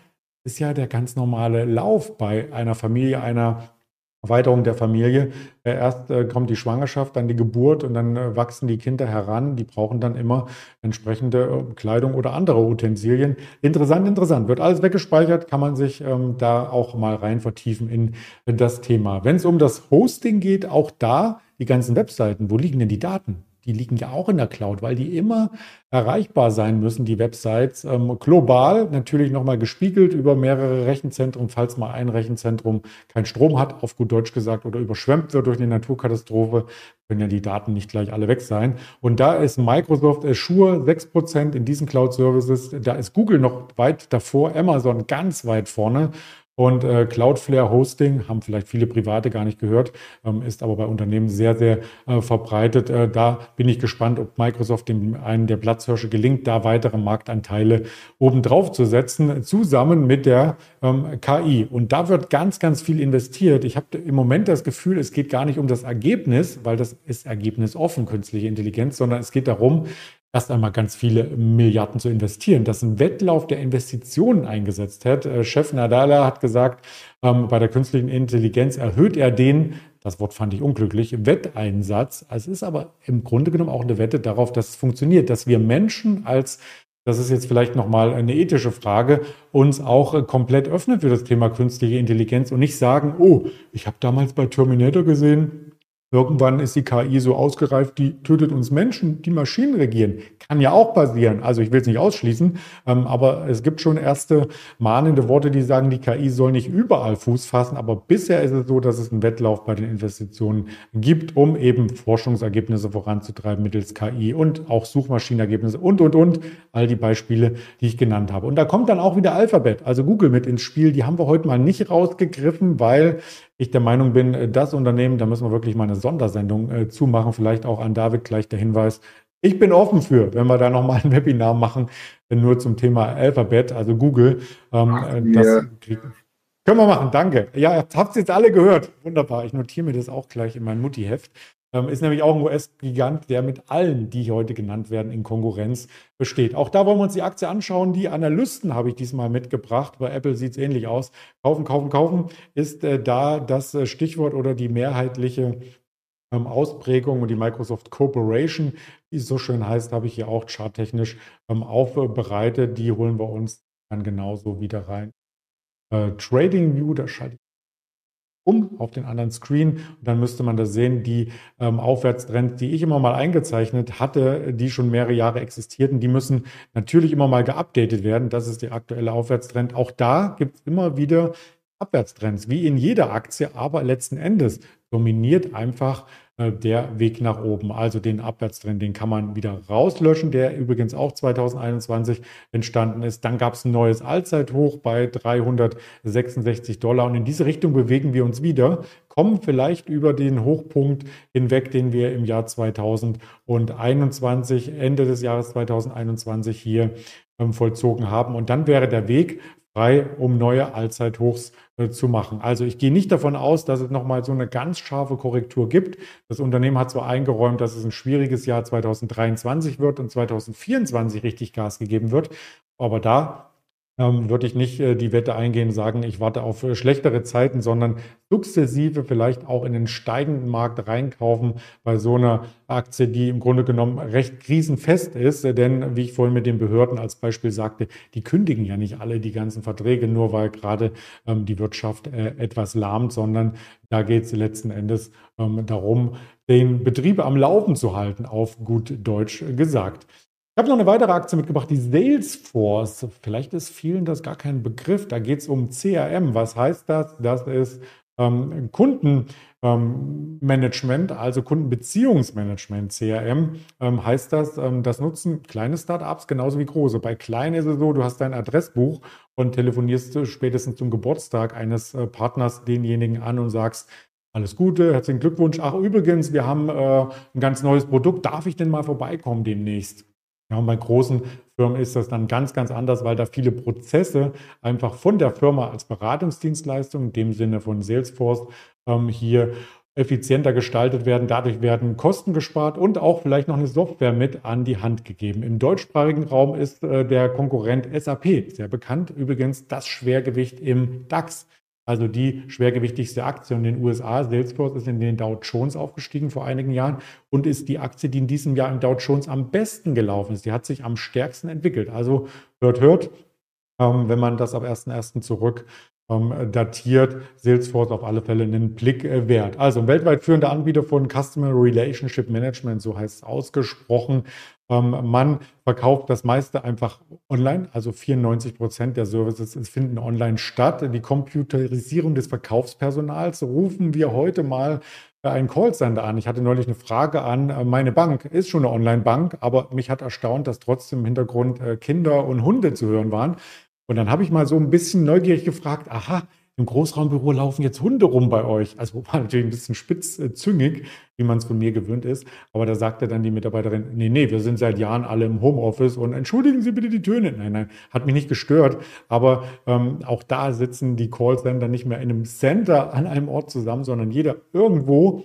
ist ja der ganz normale Lauf bei einer Familie einer Erweiterung der Familie. Äh, erst äh, kommt die Schwangerschaft, dann die Geburt und dann äh, wachsen die Kinder heran. Die brauchen dann immer entsprechende Kleidung oder andere Utensilien. Interessant, interessant. Wird alles weggespeichert, kann man sich ähm, da auch mal rein vertiefen in das Thema. Wenn es um das Hosting geht, auch da die ganzen Webseiten. Wo liegen denn die Daten? Die liegen ja auch in der Cloud, weil die immer erreichbar sein müssen, die Websites. Ähm, global natürlich nochmal gespiegelt über mehrere Rechenzentren, falls mal ein Rechenzentrum keinen Strom hat, auf gut Deutsch gesagt, oder überschwemmt wird durch eine Naturkatastrophe, können ja die Daten nicht gleich alle weg sein. Und da ist Microsoft Azure 6% in diesen Cloud Services. Da ist Google noch weit davor, Amazon ganz weit vorne. Und äh, Cloudflare Hosting haben vielleicht viele Private gar nicht gehört, ähm, ist aber bei Unternehmen sehr, sehr äh, verbreitet. Äh, da bin ich gespannt, ob Microsoft dem einen der Platzhirsche gelingt, da weitere Marktanteile obendrauf zu setzen, zusammen mit der ähm, KI. Und da wird ganz, ganz viel investiert. Ich habe im Moment das Gefühl, es geht gar nicht um das Ergebnis, weil das ist ergebnisoffen, künstliche Intelligenz, sondern es geht darum, erst einmal ganz viele Milliarden zu investieren. Dass ein Wettlauf der Investitionen eingesetzt hat. Äh, Chef Nadala hat gesagt, ähm, bei der künstlichen Intelligenz erhöht er den, das Wort fand ich unglücklich, Wetteinsatz. Es ist aber im Grunde genommen auch eine Wette darauf, dass es funktioniert, dass wir Menschen als das ist jetzt vielleicht nochmal eine ethische Frage, uns auch äh, komplett öffnen für das Thema künstliche Intelligenz und nicht sagen, oh, ich habe damals bei Terminator gesehen, Irgendwann ist die KI so ausgereift, die tötet uns Menschen, die Maschinen regieren. Kann ja auch passieren. Also ich will es nicht ausschließen, ähm, aber es gibt schon erste mahnende Worte, die sagen, die KI soll nicht überall Fuß fassen. Aber bisher ist es so, dass es einen Wettlauf bei den Investitionen gibt, um eben Forschungsergebnisse voranzutreiben mittels KI und auch Suchmaschinenergebnisse und, und, und. All die Beispiele, die ich genannt habe. Und da kommt dann auch wieder Alphabet, also Google mit ins Spiel. Die haben wir heute mal nicht rausgegriffen, weil ich der Meinung bin, äh, das Unternehmen, da müssen wir wirklich mal eine Sondersendung äh, zumachen. Vielleicht auch an David gleich der Hinweis. Ich bin offen für, wenn wir da nochmal ein Webinar machen, nur zum Thema Alphabet, also Google. Ähm, äh, das können wir machen, danke. Ja, habt ihr jetzt alle gehört. Wunderbar. Ich notiere mir das auch gleich in mein Mutti-Heft. Ähm, ist nämlich auch ein US-Gigant, der mit allen, die heute genannt werden, in Konkurrenz besteht. Auch da wollen wir uns die Aktie anschauen. Die Analysten habe ich diesmal mitgebracht. Bei Apple sieht es ähnlich aus. Kaufen, kaufen, kaufen ist äh, da das äh, Stichwort oder die mehrheitliche ähm, Ausprägung und die Microsoft Corporation, es so schön heißt, habe ich hier auch charttechnisch ähm, aufbereitet. Die holen wir uns dann genauso wieder rein. Äh, Trading View, da schalte ich um auf den anderen Screen. Und dann müsste man da sehen, die ähm, Aufwärtstrends, die ich immer mal eingezeichnet hatte, die schon mehrere Jahre existierten, die müssen natürlich immer mal geupdatet werden. Das ist der aktuelle Aufwärtstrend. Auch da gibt es immer wieder Abwärtstrends, wie in jeder Aktie, aber letzten Endes dominiert einfach der Weg nach oben. Also den Abwärtstrend, den kann man wieder rauslöschen, der übrigens auch 2021 entstanden ist. Dann gab es ein neues Allzeithoch bei 366 Dollar und in diese Richtung bewegen wir uns wieder, kommen vielleicht über den Hochpunkt hinweg, den wir im Jahr 2021, Ende des Jahres 2021 hier ähm, vollzogen haben. Und dann wäre der Weg frei, um neue Allzeithochs äh, zu machen. Also ich gehe nicht davon aus, dass es nochmal so eine ganz scharfe Korrektur gibt. Das Unternehmen hat zwar eingeräumt, dass es ein schwieriges Jahr 2023 wird und 2024 richtig Gas gegeben wird, aber da ähm, würde ich nicht äh, die Wette eingehen, sagen, ich warte auf äh, schlechtere Zeiten, sondern sukzessive vielleicht auch in den steigenden Markt reinkaufen bei so einer Aktie, die im Grunde genommen recht krisenfest ist. Denn wie ich vorhin mit den Behörden als Beispiel sagte, die kündigen ja nicht alle die ganzen Verträge, nur weil gerade ähm, die Wirtschaft äh, etwas lahmt, sondern da geht es letzten Endes ähm, darum, den Betrieb am Laufen zu halten, auf gut Deutsch gesagt. Ich habe noch eine weitere Aktie mitgebracht, die Salesforce. Vielleicht ist vielen das gar kein Begriff. Da geht es um CRM. Was heißt das? Das ist ähm, Kundenmanagement, ähm, also Kundenbeziehungsmanagement. CRM ähm, heißt das, ähm, das nutzen kleine Startups genauso wie große. Bei kleinen ist es so, du hast dein Adressbuch und telefonierst spätestens zum Geburtstag eines äh, Partners denjenigen an und sagst, alles Gute, herzlichen Glückwunsch. Ach, übrigens, wir haben äh, ein ganz neues Produkt. Darf ich denn mal vorbeikommen demnächst? Ja, und bei großen Firmen ist das dann ganz, ganz anders, weil da viele Prozesse einfach von der Firma als Beratungsdienstleistung, in dem Sinne von Salesforce, ähm, hier effizienter gestaltet werden. Dadurch werden Kosten gespart und auch vielleicht noch eine Software mit an die Hand gegeben. Im deutschsprachigen Raum ist äh, der Konkurrent SAP sehr bekannt. Übrigens das Schwergewicht im DAX. Also die schwergewichtigste Aktie in den USA, Salesforce, ist in den Dow Jones aufgestiegen vor einigen Jahren und ist die Aktie, die in diesem Jahr im Dow Jones am besten gelaufen ist. Die hat sich am stärksten entwickelt. Also hört, hört, ähm, wenn man das ab 1.1. zurück ähm, datiert. Salesforce auf alle Fälle einen Blick äh, wert. Also weltweit führender Anbieter von Customer Relationship Management, so heißt es ausgesprochen. Ähm, man verkauft das meiste einfach online, also 94 Prozent der Services finden online statt. Die Computerisierung des Verkaufspersonals rufen wir heute mal einen Callcenter an. Ich hatte neulich eine Frage an äh, meine Bank. Ist schon eine Online-Bank, aber mich hat erstaunt, dass trotzdem im Hintergrund äh, Kinder und Hunde zu hören waren. Und dann habe ich mal so ein bisschen neugierig gefragt, aha, im Großraumbüro laufen jetzt Hunde rum bei euch. Also war natürlich ein bisschen spitzzüngig, wie man es von mir gewöhnt ist. Aber da sagte dann die Mitarbeiterin, nee, nee, wir sind seit Jahren alle im Homeoffice und entschuldigen Sie bitte die Töne. Nein, nein, hat mich nicht gestört. Aber ähm, auch da sitzen die Callcenter nicht mehr in einem Center an einem Ort zusammen, sondern jeder irgendwo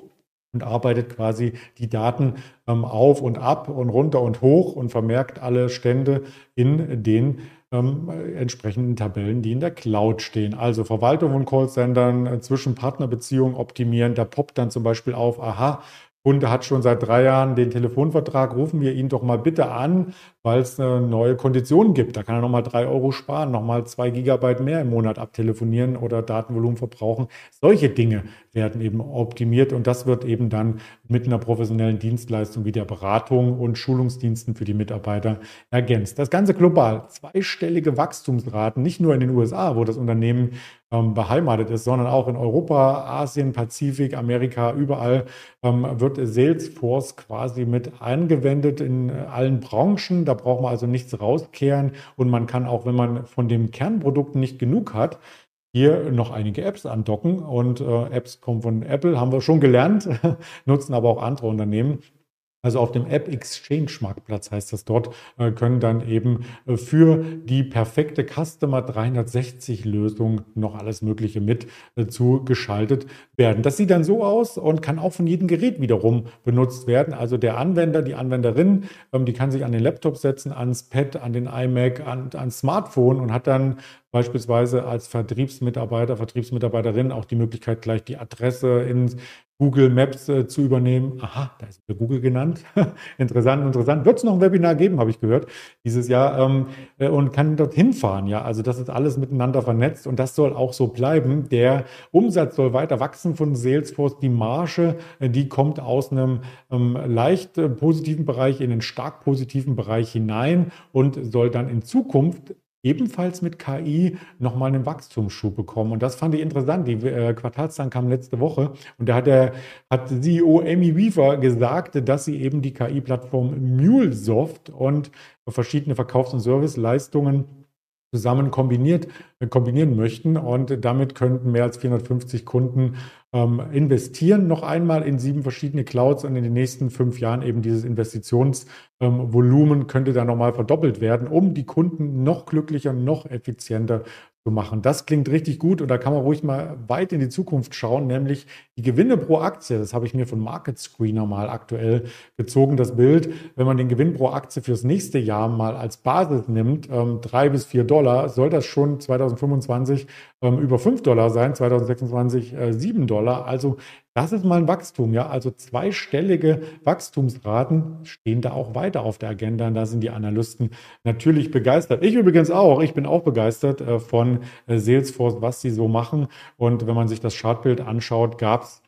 und arbeitet quasi die Daten ähm, auf und ab und runter und hoch und vermerkt alle Stände in den ähm, entsprechenden Tabellen, die in der Cloud stehen. Also Verwaltung von Callcentern, äh, zwischen Partnerbeziehungen optimieren. Da poppt dann zum Beispiel auf, aha, Kunde hat schon seit drei Jahren den Telefonvertrag, rufen wir ihn doch mal bitte an, weil es eine neue Kondition gibt. Da kann er nochmal drei Euro sparen, nochmal zwei Gigabyte mehr im Monat abtelefonieren oder Datenvolumen verbrauchen. Solche Dinge werden eben optimiert und das wird eben dann mit einer professionellen Dienstleistung wie der Beratung und Schulungsdiensten für die Mitarbeiter ergänzt. Das Ganze global. Zweistellige Wachstumsraten, nicht nur in den USA, wo das Unternehmen ähm, beheimatet ist, sondern auch in Europa, Asien, Pazifik, Amerika, überall ähm, wird Salesforce quasi mit angewendet in allen Branchen. Da braucht man also nichts rauskehren und man kann auch, wenn man von dem Kernprodukt nicht genug hat, hier noch einige Apps andocken und äh, Apps kommen von Apple, haben wir schon gelernt, nutzen aber auch andere Unternehmen. Also auf dem App Exchange Marktplatz heißt das dort, äh, können dann eben äh, für die perfekte Customer 360 Lösung noch alles Mögliche mit äh, zugeschaltet werden. Das sieht dann so aus und kann auch von jedem Gerät wiederum benutzt werden. Also der Anwender, die Anwenderin, ähm, die kann sich an den Laptop setzen, ans Pad, an den iMac, an, ans Smartphone und hat dann beispielsweise als Vertriebsmitarbeiter, Vertriebsmitarbeiterin auch die Möglichkeit, gleich die Adresse ins Google Maps äh, zu übernehmen. Aha, da ist Google genannt. interessant, interessant. Wird es noch ein Webinar geben, habe ich gehört, dieses Jahr. Ähm, äh, und kann dorthin fahren. Ja, also das ist alles miteinander vernetzt und das soll auch so bleiben. Der Umsatz soll weiter wachsen von Salesforce. Die Marge, äh, die kommt aus einem ähm, leicht äh, positiven Bereich in einen stark positiven Bereich hinein und soll dann in Zukunft ebenfalls mit KI nochmal einen Wachstumsschub bekommen. Und das fand ich interessant. Die äh, Quartalszahlen kamen letzte Woche und da hat, der, hat CEO Amy Weaver gesagt, dass sie eben die KI-Plattform MuleSoft und verschiedene Verkaufs- und Serviceleistungen zusammen kombiniert, äh, kombinieren möchten. Und damit könnten mehr als 450 Kunden ähm, investieren noch einmal in sieben verschiedene Clouds und in den nächsten fünf Jahren eben dieses Investitionsvolumen ähm, könnte dann nochmal verdoppelt werden, um die Kunden noch glücklicher, noch effizienter zu machen. Das klingt richtig gut und da kann man ruhig mal weit in die Zukunft schauen, nämlich die Gewinne pro Aktie. Das habe ich mir von Market Screener mal aktuell gezogen, das Bild. Wenn man den Gewinn pro Aktie fürs nächste Jahr mal als Basis nimmt, ähm, drei bis vier Dollar, soll das schon 2025 ähm, über fünf Dollar sein, 2026 äh, Dollar. Also das ist mal ein Wachstum, ja. Also zweistellige Wachstumsraten stehen da auch weiter auf der Agenda. Und da sind die Analysten natürlich begeistert. Ich übrigens auch. Ich bin auch begeistert äh, von äh, Salesforce, was sie so machen. Und wenn man sich das Chartbild anschaut, gab es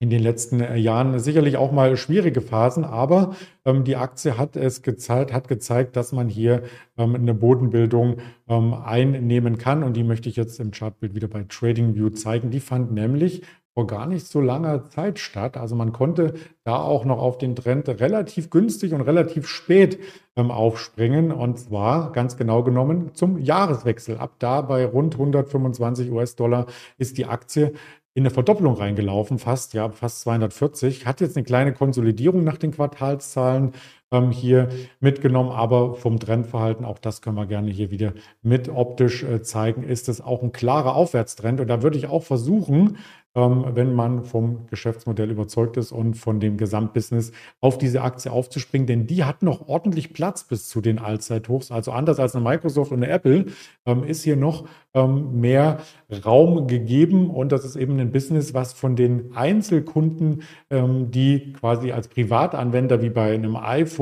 in den letzten äh, Jahren sicherlich auch mal schwierige Phasen, aber ähm, die Aktie hat es gezeigt, hat gezeigt, dass man hier ähm, eine Bodenbildung ähm, einnehmen kann und die möchte ich jetzt im Chartbild wieder bei TradingView zeigen. Die fand nämlich vor gar nicht so langer Zeit statt. Also man konnte da auch noch auf den Trend relativ günstig und relativ spät ähm, aufspringen und zwar ganz genau genommen zum Jahreswechsel. Ab da bei rund 125 US-Dollar ist die Aktie in eine Verdoppelung reingelaufen, fast, ja, fast 240. Hat jetzt eine kleine Konsolidierung nach den Quartalszahlen ähm, hier mitgenommen, aber vom Trendverhalten, auch das können wir gerne hier wieder mit optisch äh, zeigen, ist es auch ein klarer Aufwärtstrend. Und da würde ich auch versuchen, ähm, wenn man vom Geschäftsmodell überzeugt ist und von dem Gesamtbusiness auf diese Aktie aufzuspringen, denn die hat noch ordentlich Platz bis zu den Allzeithochs. Also anders als eine Microsoft und eine Apple ähm, ist hier noch ähm, mehr Raum gegeben. Und das ist eben ein Business, was von den Einzelkunden, ähm, die quasi als Privatanwender wie bei einem iPhone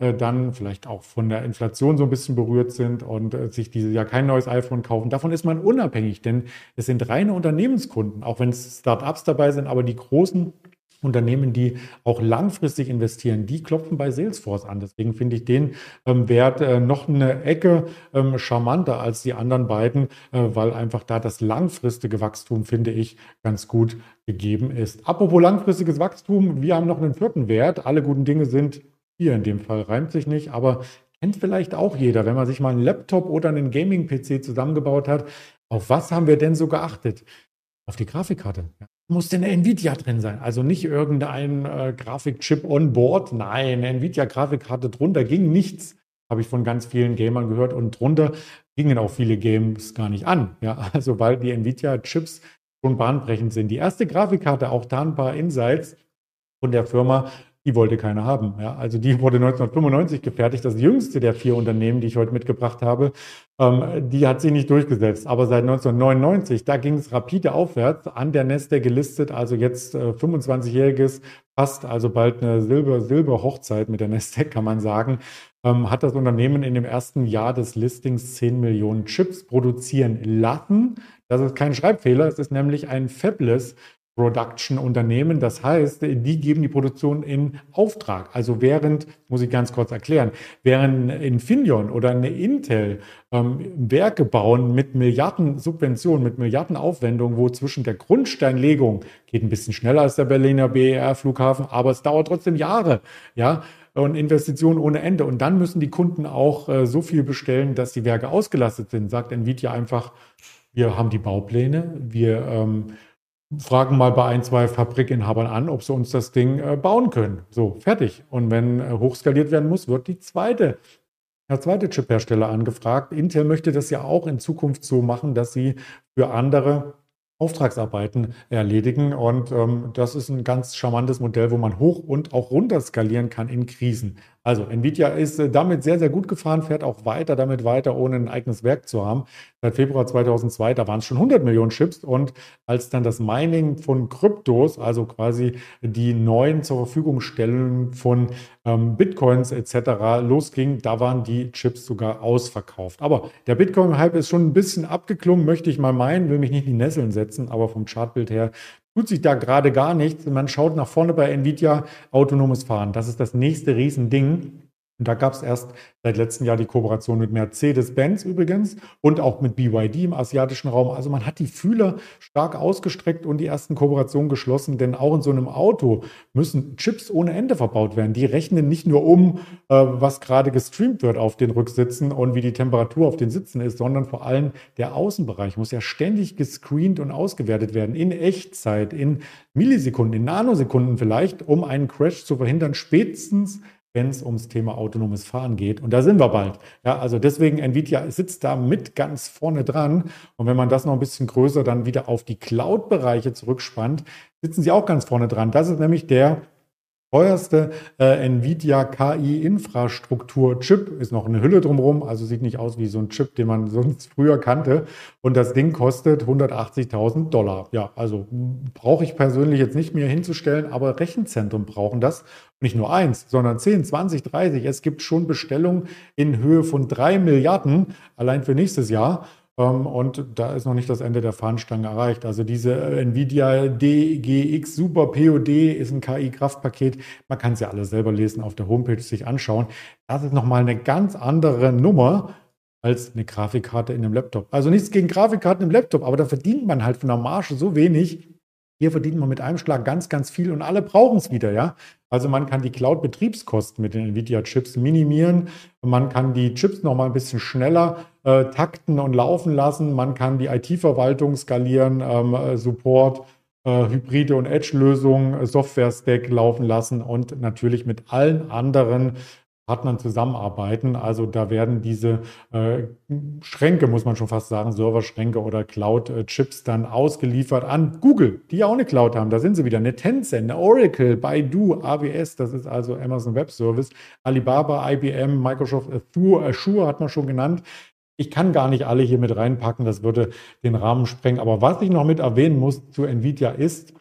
äh, dann vielleicht auch von der Inflation so ein bisschen berührt sind und äh, sich dieses Jahr kein neues iPhone kaufen. Davon ist man unabhängig, denn es sind reine Unternehmenskunden, auch wenn es Startups dabei sind, aber die großen Unternehmen, die auch langfristig investieren, die klopfen bei Salesforce an. Deswegen finde ich den ähm, Wert äh, noch eine Ecke ähm, charmanter als die anderen beiden, äh, weil einfach da das langfristige Wachstum, finde ich, ganz gut gegeben ist. Apropos langfristiges Wachstum, wir haben noch einen vierten Wert. Alle guten Dinge sind hier in dem Fall, reimt sich nicht, aber kennt vielleicht auch jeder, wenn man sich mal einen Laptop oder einen Gaming-PC zusammengebaut hat. Auf was haben wir denn so geachtet? Auf die Grafikkarte. Ja muss denn eine Nvidia drin sein. Also nicht irgendein äh, Grafikchip on board. Nein, eine Nvidia-Grafikkarte drunter ging nichts. Habe ich von ganz vielen Gamern gehört. Und drunter gingen auch viele Games gar nicht an. Ja, also weil die Nvidia-Chips schon bahnbrechend sind. Die erste Grafikkarte, auch da ein paar Insights von der Firma, die wollte keiner haben. Ja, also die wurde 1995 gefertigt, das jüngste der vier Unternehmen, die ich heute mitgebracht habe. Ähm, die hat sich nicht durchgesetzt. Aber seit 1999, da ging es rapide aufwärts, an der Neste gelistet, also jetzt äh, 25-jähriges, fast also bald eine Silber, Silber-Hochzeit mit der Neste, kann man sagen, ähm, hat das Unternehmen in dem ersten Jahr des Listings 10 Millionen Chips produzieren lassen. Das ist kein Schreibfehler, es ist nämlich ein Fabless Production-Unternehmen. Das heißt, die geben die Produktion in Auftrag. Also während, muss ich ganz kurz erklären, während Infineon oder eine Intel ähm, Werke bauen mit Milliarden Subventionen, mit Milliarden Aufwendungen, wo zwischen der Grundsteinlegung geht ein bisschen schneller als der Berliner BER-Flughafen, aber es dauert trotzdem Jahre, ja, und Investitionen ohne Ende. Und dann müssen die Kunden auch äh, so viel bestellen, dass die Werke ausgelastet sind. Sagt Nvidia einfach, wir haben die Baupläne, wir ähm, fragen mal bei ein, zwei Fabrikinhabern an, ob sie uns das Ding äh, bauen können. So, fertig. Und wenn äh, hochskaliert werden muss, wird die zweite, der zweite Chip-Hersteller angefragt. Intel möchte das ja auch in Zukunft so machen, dass sie für andere Auftragsarbeiten erledigen. Und ähm, das ist ein ganz charmantes Modell, wo man hoch und auch runter skalieren kann in Krisen. Also Nvidia ist äh, damit sehr, sehr gut gefahren, fährt auch weiter damit weiter, ohne ein eigenes Werk zu haben. Seit Februar 2002, da waren es schon 100 Millionen Chips und als dann das Mining von Kryptos, also quasi die neuen zur Verfügung stellen von ähm, Bitcoins etc. losging, da waren die Chips sogar ausverkauft. Aber der Bitcoin-Hype ist schon ein bisschen abgeklungen, möchte ich mal meinen, will mich nicht in die Nesseln setzen, aber vom Chartbild her tut sich da gerade gar nichts. Man schaut nach vorne bei Nvidia, autonomes Fahren. Das ist das nächste Riesending. Und da gab es erst seit letztem Jahr die Kooperation mit Mercedes-Benz übrigens und auch mit BYD im asiatischen Raum. Also man hat die Fühler stark ausgestreckt und die ersten Kooperationen geschlossen, denn auch in so einem Auto müssen Chips ohne Ende verbaut werden. Die rechnen nicht nur um, äh, was gerade gestreamt wird auf den Rücksitzen und wie die Temperatur auf den Sitzen ist, sondern vor allem der Außenbereich muss ja ständig gescreent und ausgewertet werden in Echtzeit, in Millisekunden, in Nanosekunden vielleicht, um einen Crash zu verhindern, spätestens wenn es ums Thema autonomes Fahren geht. Und da sind wir bald. Ja, also deswegen Nvidia sitzt da mit ganz vorne dran. Und wenn man das noch ein bisschen größer dann wieder auf die Cloud-Bereiche zurückspannt, sitzen sie auch ganz vorne dran. Das ist nämlich der teuerste äh, Nvidia KI-Infrastruktur-Chip. Ist noch eine Hülle drumherum, also sieht nicht aus wie so ein Chip, den man sonst früher kannte. Und das Ding kostet 180.000 Dollar. Ja, also brauche ich persönlich jetzt nicht mehr hinzustellen, aber Rechenzentren brauchen das. Nicht nur eins, sondern 10, 20, 30. Es gibt schon Bestellungen in Höhe von drei Milliarden allein für nächstes Jahr. Ähm, und da ist noch nicht das Ende der Fahnenstange erreicht. Also diese äh, Nvidia DGX Super POD ist ein KI-Kraftpaket. Man kann es ja alles selber lesen, auf der Homepage sich anschauen. Das ist nochmal eine ganz andere Nummer als eine Grafikkarte in einem Laptop. Also nichts gegen Grafikkarten im Laptop, aber da verdient man halt von der Marge so wenig. Hier verdient man mit einem Schlag ganz, ganz viel und alle brauchen es wieder, ja. Also man kann die Cloud-Betriebskosten mit den NVIDIA-Chips minimieren. Man kann die Chips noch mal ein bisschen schneller äh, takten und laufen lassen. Man kann die IT-Verwaltung skalieren, ähm, äh, Support, äh, Hybride und Edge-Lösungen, Software-Stack laufen lassen und natürlich mit allen anderen Partnern zusammenarbeiten. Also da werden diese äh, Schränke, muss man schon fast sagen, Serverschränke oder Cloud-Chips dann ausgeliefert an Google, die ja auch eine Cloud haben. Da sind sie wieder. Eine Tencent, eine Oracle, Baidu, AWS, das ist also Amazon Web Service, Alibaba, IBM, Microsoft Azure, Azure hat man schon genannt. Ich kann gar nicht alle hier mit reinpacken, das würde den Rahmen sprengen. Aber was ich noch mit erwähnen muss zu Nvidia ist,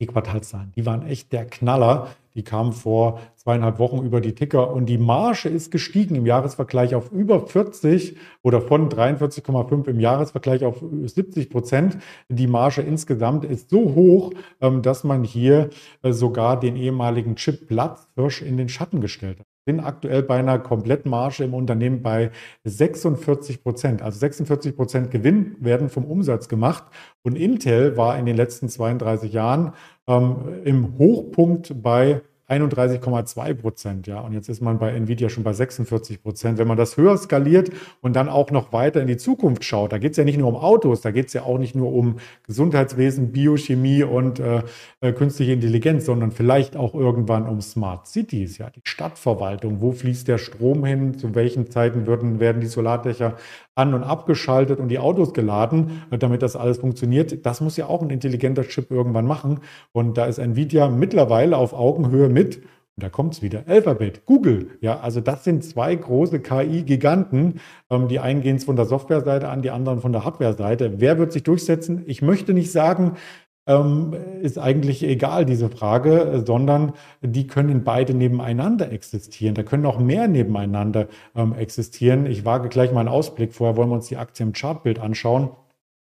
die Quartalszahlen, die waren echt der Knaller. Die kamen vor zweieinhalb Wochen über die Ticker und die Marge ist gestiegen im Jahresvergleich auf über 40 oder von 43,5 im Jahresvergleich auf 70 Prozent. Die Marge insgesamt ist so hoch, ähm, dass man hier äh, sogar den ehemaligen Chip Platzhirsch in den Schatten gestellt hat sind aktuell bei einer Komplettmarge im Unternehmen bei 46 Prozent. Also 46 Prozent Gewinn werden vom Umsatz gemacht. Und Intel war in den letzten 32 Jahren ähm, im Hochpunkt bei 31,2 Prozent, ja. Und jetzt ist man bei Nvidia schon bei 46 Prozent. Wenn man das höher skaliert und dann auch noch weiter in die Zukunft schaut, da geht es ja nicht nur um Autos, da geht es ja auch nicht nur um Gesundheitswesen, Biochemie und äh, äh, künstliche Intelligenz, sondern vielleicht auch irgendwann um Smart Cities, ja, die Stadtverwaltung. Wo fließt der Strom hin? Zu welchen Zeiten würden, werden die Solardächer an- und abgeschaltet und die Autos geladen, äh, damit das alles funktioniert? Das muss ja auch ein intelligenter Chip irgendwann machen. Und da ist Nvidia mittlerweile auf Augenhöhe mit. Und da kommt es wieder. Alphabet, Google. Ja, also das sind zwei große KI-Giganten. Ähm, die einen gehen von der Softwareseite an, die anderen von der Hardware-Seite. Wer wird sich durchsetzen? Ich möchte nicht sagen, ist eigentlich egal, diese Frage, sondern die können beide nebeneinander existieren. Da können auch mehr nebeneinander ähm, existieren. Ich wage gleich mal einen Ausblick. Vorher wollen wir uns die Aktie im Chartbild anschauen.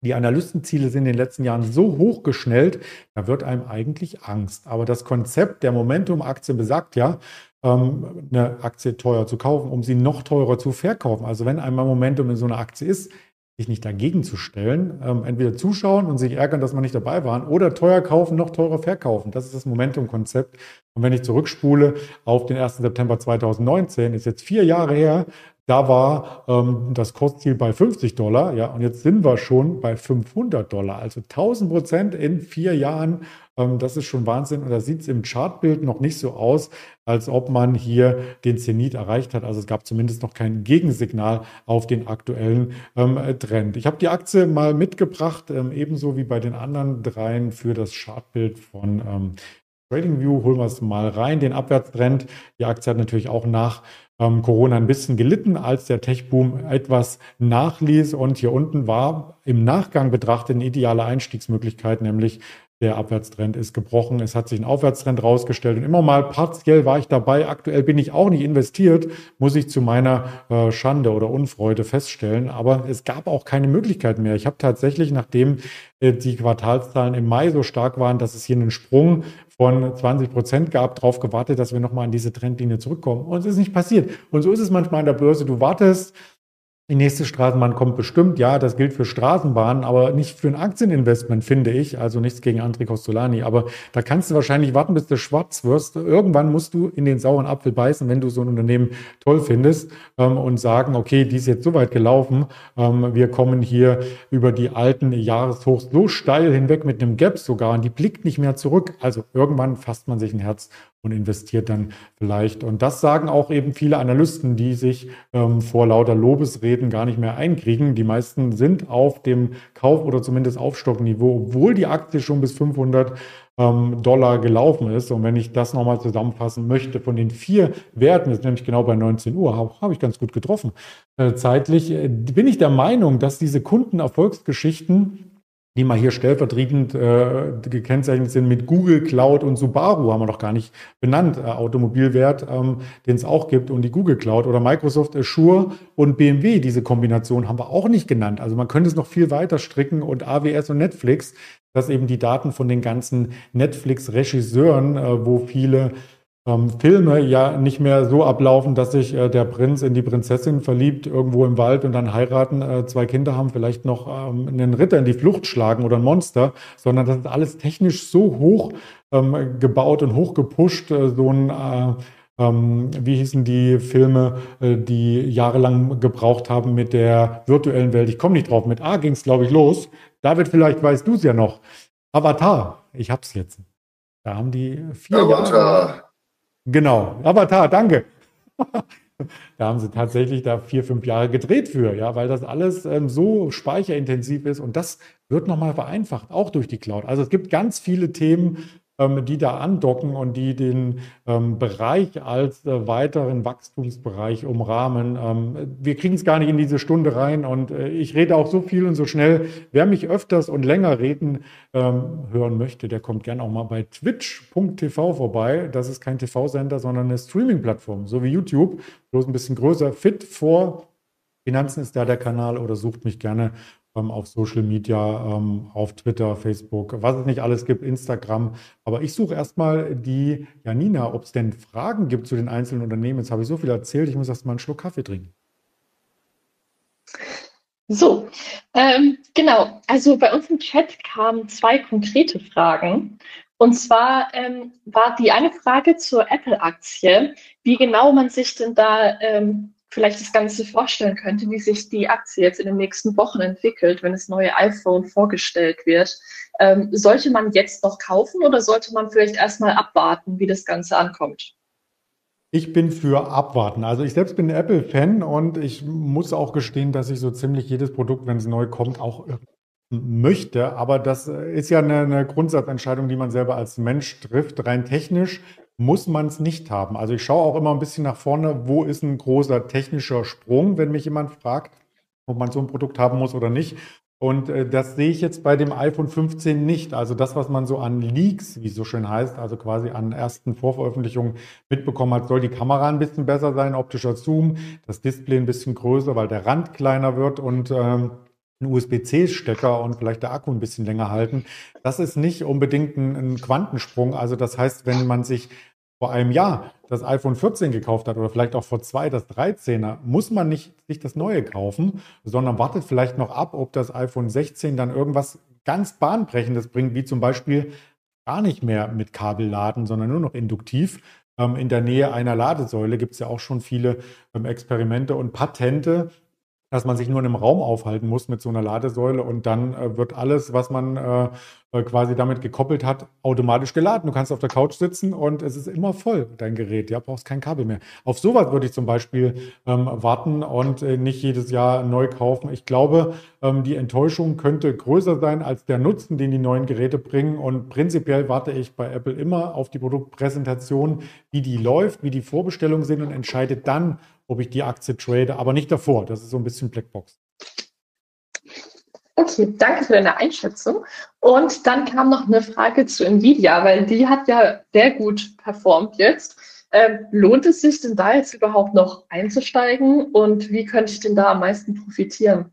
Die Analystenziele sind in den letzten Jahren so hoch geschnellt, da wird einem eigentlich Angst. Aber das Konzept der Momentum-Aktien besagt ja, ähm, eine Aktie teuer zu kaufen, um sie noch teurer zu verkaufen. Also wenn einmal Momentum in so einer Aktie ist, sich nicht dagegen zu stellen, ähm, entweder zuschauen und sich ärgern, dass man nicht dabei war, oder teuer kaufen, noch teurer verkaufen. Das ist das Momentum-Konzept. Und wenn ich zurückspule auf den 1. September 2019, ist jetzt vier Jahre her, da war ähm, das Kursziel bei 50 Dollar, ja, und jetzt sind wir schon bei 500 Dollar, also 1000 Prozent in vier Jahren. Ähm, das ist schon Wahnsinn. Und da sieht es im Chartbild noch nicht so aus, als ob man hier den Zenit erreicht hat. Also es gab zumindest noch kein Gegensignal auf den aktuellen ähm, Trend. Ich habe die Aktie mal mitgebracht, ähm, ebenso wie bei den anderen dreien für das Chartbild von ähm, TradingView. Holen wir es mal rein, den Abwärtstrend. Die Aktie hat natürlich auch nach ähm, Corona ein bisschen gelitten, als der Tech-Boom etwas nachließ. Und hier unten war im Nachgang betrachtet eine ideale Einstiegsmöglichkeit, nämlich der Abwärtstrend ist gebrochen. Es hat sich ein Aufwärtstrend rausgestellt und immer mal partiell war ich dabei. Aktuell bin ich auch nicht investiert, muss ich zu meiner äh, Schande oder Unfreude feststellen. Aber es gab auch keine Möglichkeit mehr. Ich habe tatsächlich, nachdem äh, die Quartalszahlen im Mai so stark waren, dass es hier einen Sprung von 20 Prozent gab, darauf gewartet, dass wir nochmal an diese Trendlinie zurückkommen. Und es ist nicht passiert. Und so ist es manchmal an der Börse. Du wartest, die nächste Straßenbahn kommt bestimmt. Ja, das gilt für Straßenbahnen, aber nicht für ein Aktieninvestment, finde ich. Also nichts gegen André Costolani. Aber da kannst du wahrscheinlich warten, bis du schwarz wirst. Irgendwann musst du in den sauren Apfel beißen, wenn du so ein Unternehmen toll findest ähm, und sagen, okay, die ist jetzt so weit gelaufen. Ähm, wir kommen hier über die alten Jahreshochs so steil hinweg mit einem Gap sogar und die blickt nicht mehr zurück. Also irgendwann fasst man sich ein Herz und investiert dann vielleicht. Und das sagen auch eben viele Analysten, die sich ähm, vor lauter Lobesreden gar nicht mehr einkriegen. Die meisten sind auf dem Kauf- oder zumindest Aufstockniveau, obwohl die Aktie schon bis 500 ähm, Dollar gelaufen ist. Und wenn ich das nochmal zusammenfassen möchte, von den vier Werten, das ist nämlich genau bei 19 Uhr, habe hab ich ganz gut getroffen. Äh, zeitlich äh, bin ich der Meinung, dass diese Kundenerfolgsgeschichten die mal hier stellvertretend äh, gekennzeichnet sind mit Google Cloud und Subaru, haben wir noch gar nicht benannt, äh, Automobilwert, ähm, den es auch gibt und die Google Cloud oder Microsoft Azure und BMW, diese Kombination haben wir auch nicht genannt. Also man könnte es noch viel weiter stricken und AWS und Netflix, dass eben die Daten von den ganzen Netflix-Regisseuren, äh, wo viele ähm, Filme ja nicht mehr so ablaufen, dass sich äh, der Prinz in die Prinzessin verliebt, irgendwo im Wald und dann heiraten, äh, zwei Kinder haben, vielleicht noch ähm, einen Ritter in die Flucht schlagen oder ein Monster, sondern das ist alles technisch so hoch ähm, gebaut und hoch gepusht, äh, so ein äh, ähm, wie hießen die Filme, äh, die jahrelang gebraucht haben mit der virtuellen Welt? Ich komme nicht drauf. Mit A ging es, glaube ich, los. David, vielleicht weißt du es ja noch. Avatar, ich hab's jetzt. Da haben die vier Avatar. Jahre. Genau, Avatar, danke. da haben sie tatsächlich da vier, fünf Jahre gedreht für, ja, weil das alles ähm, so speicherintensiv ist und das wird nochmal vereinfacht, auch durch die Cloud. Also es gibt ganz viele Themen, die da andocken und die den ähm, Bereich als äh, weiteren Wachstumsbereich umrahmen. Ähm, wir kriegen es gar nicht in diese Stunde rein und äh, ich rede auch so viel und so schnell. Wer mich öfters und länger reden ähm, hören möchte, der kommt gerne auch mal bei twitch.tv vorbei. Das ist kein TV-Sender, sondern eine Streaming-Plattform, so wie YouTube, bloß ein bisschen größer. Fit for Finanzen ist da der Kanal oder sucht mich gerne ähm, auf Social Media, ähm, auf Twitter, Facebook, was es nicht alles gibt, Instagram. Aber ich suche erstmal die Janina, ob es denn Fragen gibt zu den einzelnen Unternehmen. Jetzt habe ich so viel erzählt, ich muss erst mal einen Schluck Kaffee trinken. So, ähm, genau. Also bei uns im Chat kamen zwei konkrete Fragen. Und zwar ähm, war die eine Frage zur Apple-Aktie, wie genau man sich denn da ähm, vielleicht das Ganze vorstellen könnte, wie sich die Aktie jetzt in den nächsten Wochen entwickelt, wenn das neue iPhone vorgestellt wird. Ähm, sollte man jetzt noch kaufen oder sollte man vielleicht erstmal abwarten, wie das Ganze ankommt? Ich bin für abwarten. Also ich selbst bin Apple-Fan und ich muss auch gestehen, dass ich so ziemlich jedes Produkt, wenn es neu kommt, auch möchte. Aber das ist ja eine, eine Grundsatzentscheidung, die man selber als Mensch trifft. Rein technisch muss man es nicht haben. Also ich schaue auch immer ein bisschen nach vorne, wo ist ein großer technischer Sprung, wenn mich jemand fragt, ob man so ein Produkt haben muss oder nicht. Und äh, das sehe ich jetzt bei dem iPhone 15 nicht. Also das, was man so an Leaks, wie es so schön heißt, also quasi an ersten Vorveröffentlichungen mitbekommen hat, soll die Kamera ein bisschen besser sein, optischer Zoom, das Display ein bisschen größer, weil der Rand kleiner wird und ähm, ein USB-C-Stecker und vielleicht der Akku ein bisschen länger halten. Das ist nicht unbedingt ein, ein Quantensprung. Also das heißt, wenn man sich vor einem Jahr das iPhone 14 gekauft hat oder vielleicht auch vor zwei das 13er, muss man nicht sich das neue kaufen, sondern wartet vielleicht noch ab, ob das iPhone 16 dann irgendwas ganz Bahnbrechendes bringt, wie zum Beispiel gar nicht mehr mit Kabel laden, sondern nur noch induktiv. Ähm, in der Nähe einer Ladesäule gibt es ja auch schon viele ähm, Experimente und Patente, dass man sich nur in einem Raum aufhalten muss mit so einer Ladesäule und dann äh, wird alles, was man äh, äh, quasi damit gekoppelt hat, automatisch geladen. Du kannst auf der Couch sitzen und es ist immer voll, dein Gerät. Ja, brauchst kein Kabel mehr. Auf sowas würde ich zum Beispiel ähm, warten und äh, nicht jedes Jahr neu kaufen. Ich glaube, ähm, die Enttäuschung könnte größer sein als der Nutzen, den die neuen Geräte bringen. Und prinzipiell warte ich bei Apple immer auf die Produktpräsentation, wie die läuft, wie die Vorbestellungen sind und entscheide dann, ob ich die Aktie trade, aber nicht davor. Das ist so ein bisschen Blackbox. Okay, danke für deine Einschätzung. Und dann kam noch eine Frage zu Nvidia, weil die hat ja sehr gut performt jetzt. Ähm, lohnt es sich denn da jetzt überhaupt noch einzusteigen und wie könnte ich denn da am meisten profitieren?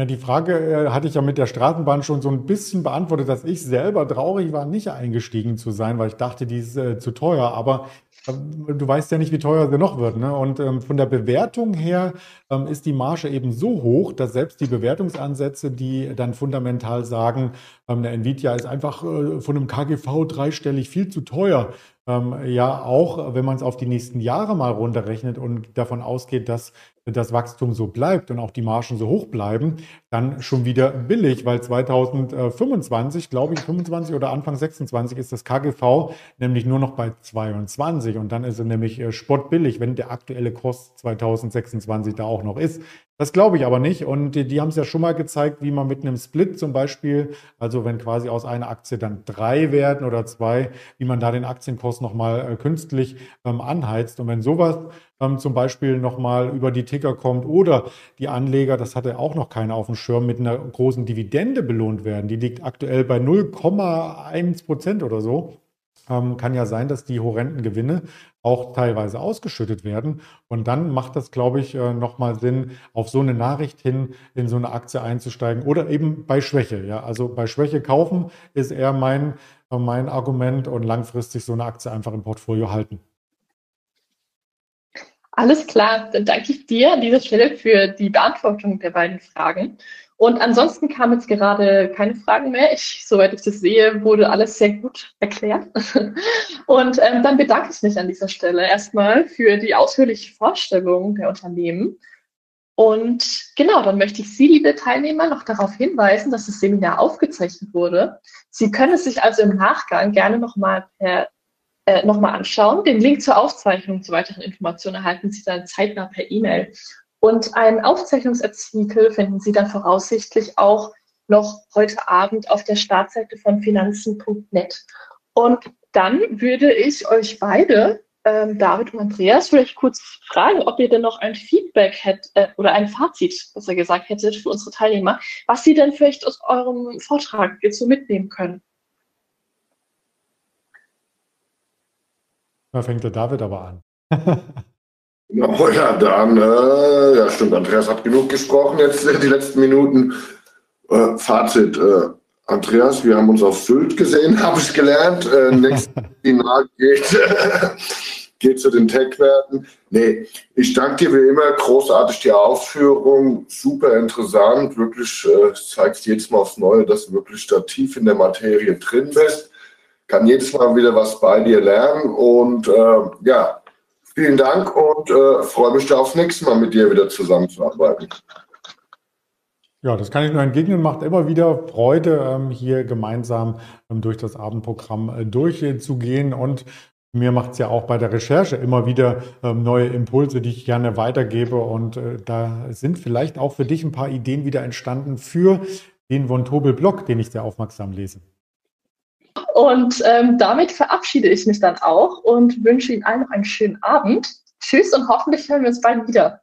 Ja, die Frage äh, hatte ich ja mit der Straßenbahn schon so ein bisschen beantwortet, dass ich selber traurig war, nicht eingestiegen zu sein, weil ich dachte, die ist äh, zu teuer. Aber du weißt ja nicht, wie teuer sie noch wird. Ne? Und ähm, von der Bewertung her ähm, ist die Marge eben so hoch, dass selbst die Bewertungsansätze, die dann fundamental sagen, ähm, der Nvidia ist einfach äh, von einem KGV dreistellig viel zu teuer, ähm, ja auch, wenn man es auf die nächsten Jahre mal runterrechnet und davon ausgeht, dass das Wachstum so bleibt und auch die Margen so hoch bleiben, dann schon wieder billig, weil 2025, glaube ich, 25 oder Anfang 26 ist das KGV nämlich nur noch bei 22 und dann ist es nämlich äh, spottbillig, wenn der aktuelle Kurs 2026 da auch noch ist. Das glaube ich aber nicht. Und die, die haben es ja schon mal gezeigt, wie man mit einem Split zum Beispiel, also wenn quasi aus einer Aktie dann drei werden oder zwei, wie man da den Aktienkurs nochmal äh, künstlich ähm, anheizt. Und wenn sowas ähm, zum Beispiel nochmal über die Ticker kommt oder die Anleger, das hatte auch noch keiner auf dem Schirm, mit einer großen Dividende belohnt werden, die liegt aktuell bei 0,1 Prozent oder so ähm, kann ja sein, dass die horrenden Gewinne auch teilweise ausgeschüttet werden. Und dann macht das, glaube ich, äh, nochmal Sinn, auf so eine Nachricht hin in so eine Aktie einzusteigen oder eben bei Schwäche. Ja, also bei Schwäche kaufen ist eher mein, äh, mein Argument und langfristig so eine Aktie einfach im Portfolio halten. Alles klar, dann danke ich dir an dieser Stelle für die Beantwortung der beiden Fragen. Und ansonsten kam jetzt gerade keine Fragen mehr. Ich, soweit ich das sehe, wurde alles sehr gut erklärt. Und ähm, dann bedanke ich mich an dieser Stelle erstmal für die ausführliche Vorstellung der Unternehmen. Und genau, dann möchte ich Sie, liebe Teilnehmer, noch darauf hinweisen, dass das Seminar aufgezeichnet wurde. Sie können es sich also im Nachgang gerne nochmal per äh, nochmal anschauen. Den Link zur Aufzeichnung zu weiteren Informationen erhalten Sie dann zeitnah per E-Mail. Und einen Aufzeichnungsartikel finden Sie dann voraussichtlich auch noch heute Abend auf der Startseite von finanzen.net. Und dann würde ich euch beide, ähm, David und Andreas, vielleicht kurz fragen, ob ihr denn noch ein Feedback hättet äh, oder ein Fazit, besser gesagt, hättet für unsere Teilnehmer, was sie denn vielleicht aus eurem Vortrag so mitnehmen können. Da fängt der David aber an. ja, dann, äh, ja stimmt, Andreas hat genug gesprochen jetzt die letzten Minuten. Äh, Fazit, äh, Andreas, wir haben uns auf Sylt gesehen, habe ich gelernt. Äh, nächstes Final geht, geht zu den Tech-Werten. Nee, ich danke dir wie immer, großartig die Ausführung, super interessant, wirklich äh, zeigst jedes Mal aufs Neue, dass du wirklich da tief in der Materie drin bist. Kann jedes Mal wieder was bei dir lernen und äh, ja, vielen Dank und äh, freue mich da aufs nächste Mal mit dir wieder zusammenzuarbeiten. Ja, das kann ich nur entgegnen. Macht immer wieder Freude, ähm, hier gemeinsam ähm, durch das Abendprogramm äh, durchzugehen. Und mir macht es ja auch bei der Recherche immer wieder ähm, neue Impulse, die ich gerne weitergebe. Und äh, da sind vielleicht auch für dich ein paar Ideen wieder entstanden für den Von Tobel-Blog, den ich sehr aufmerksam lese. Und ähm, damit verabschiede ich mich dann auch und wünsche Ihnen allen noch einen schönen Abend. Tschüss und hoffentlich hören wir uns bald wieder.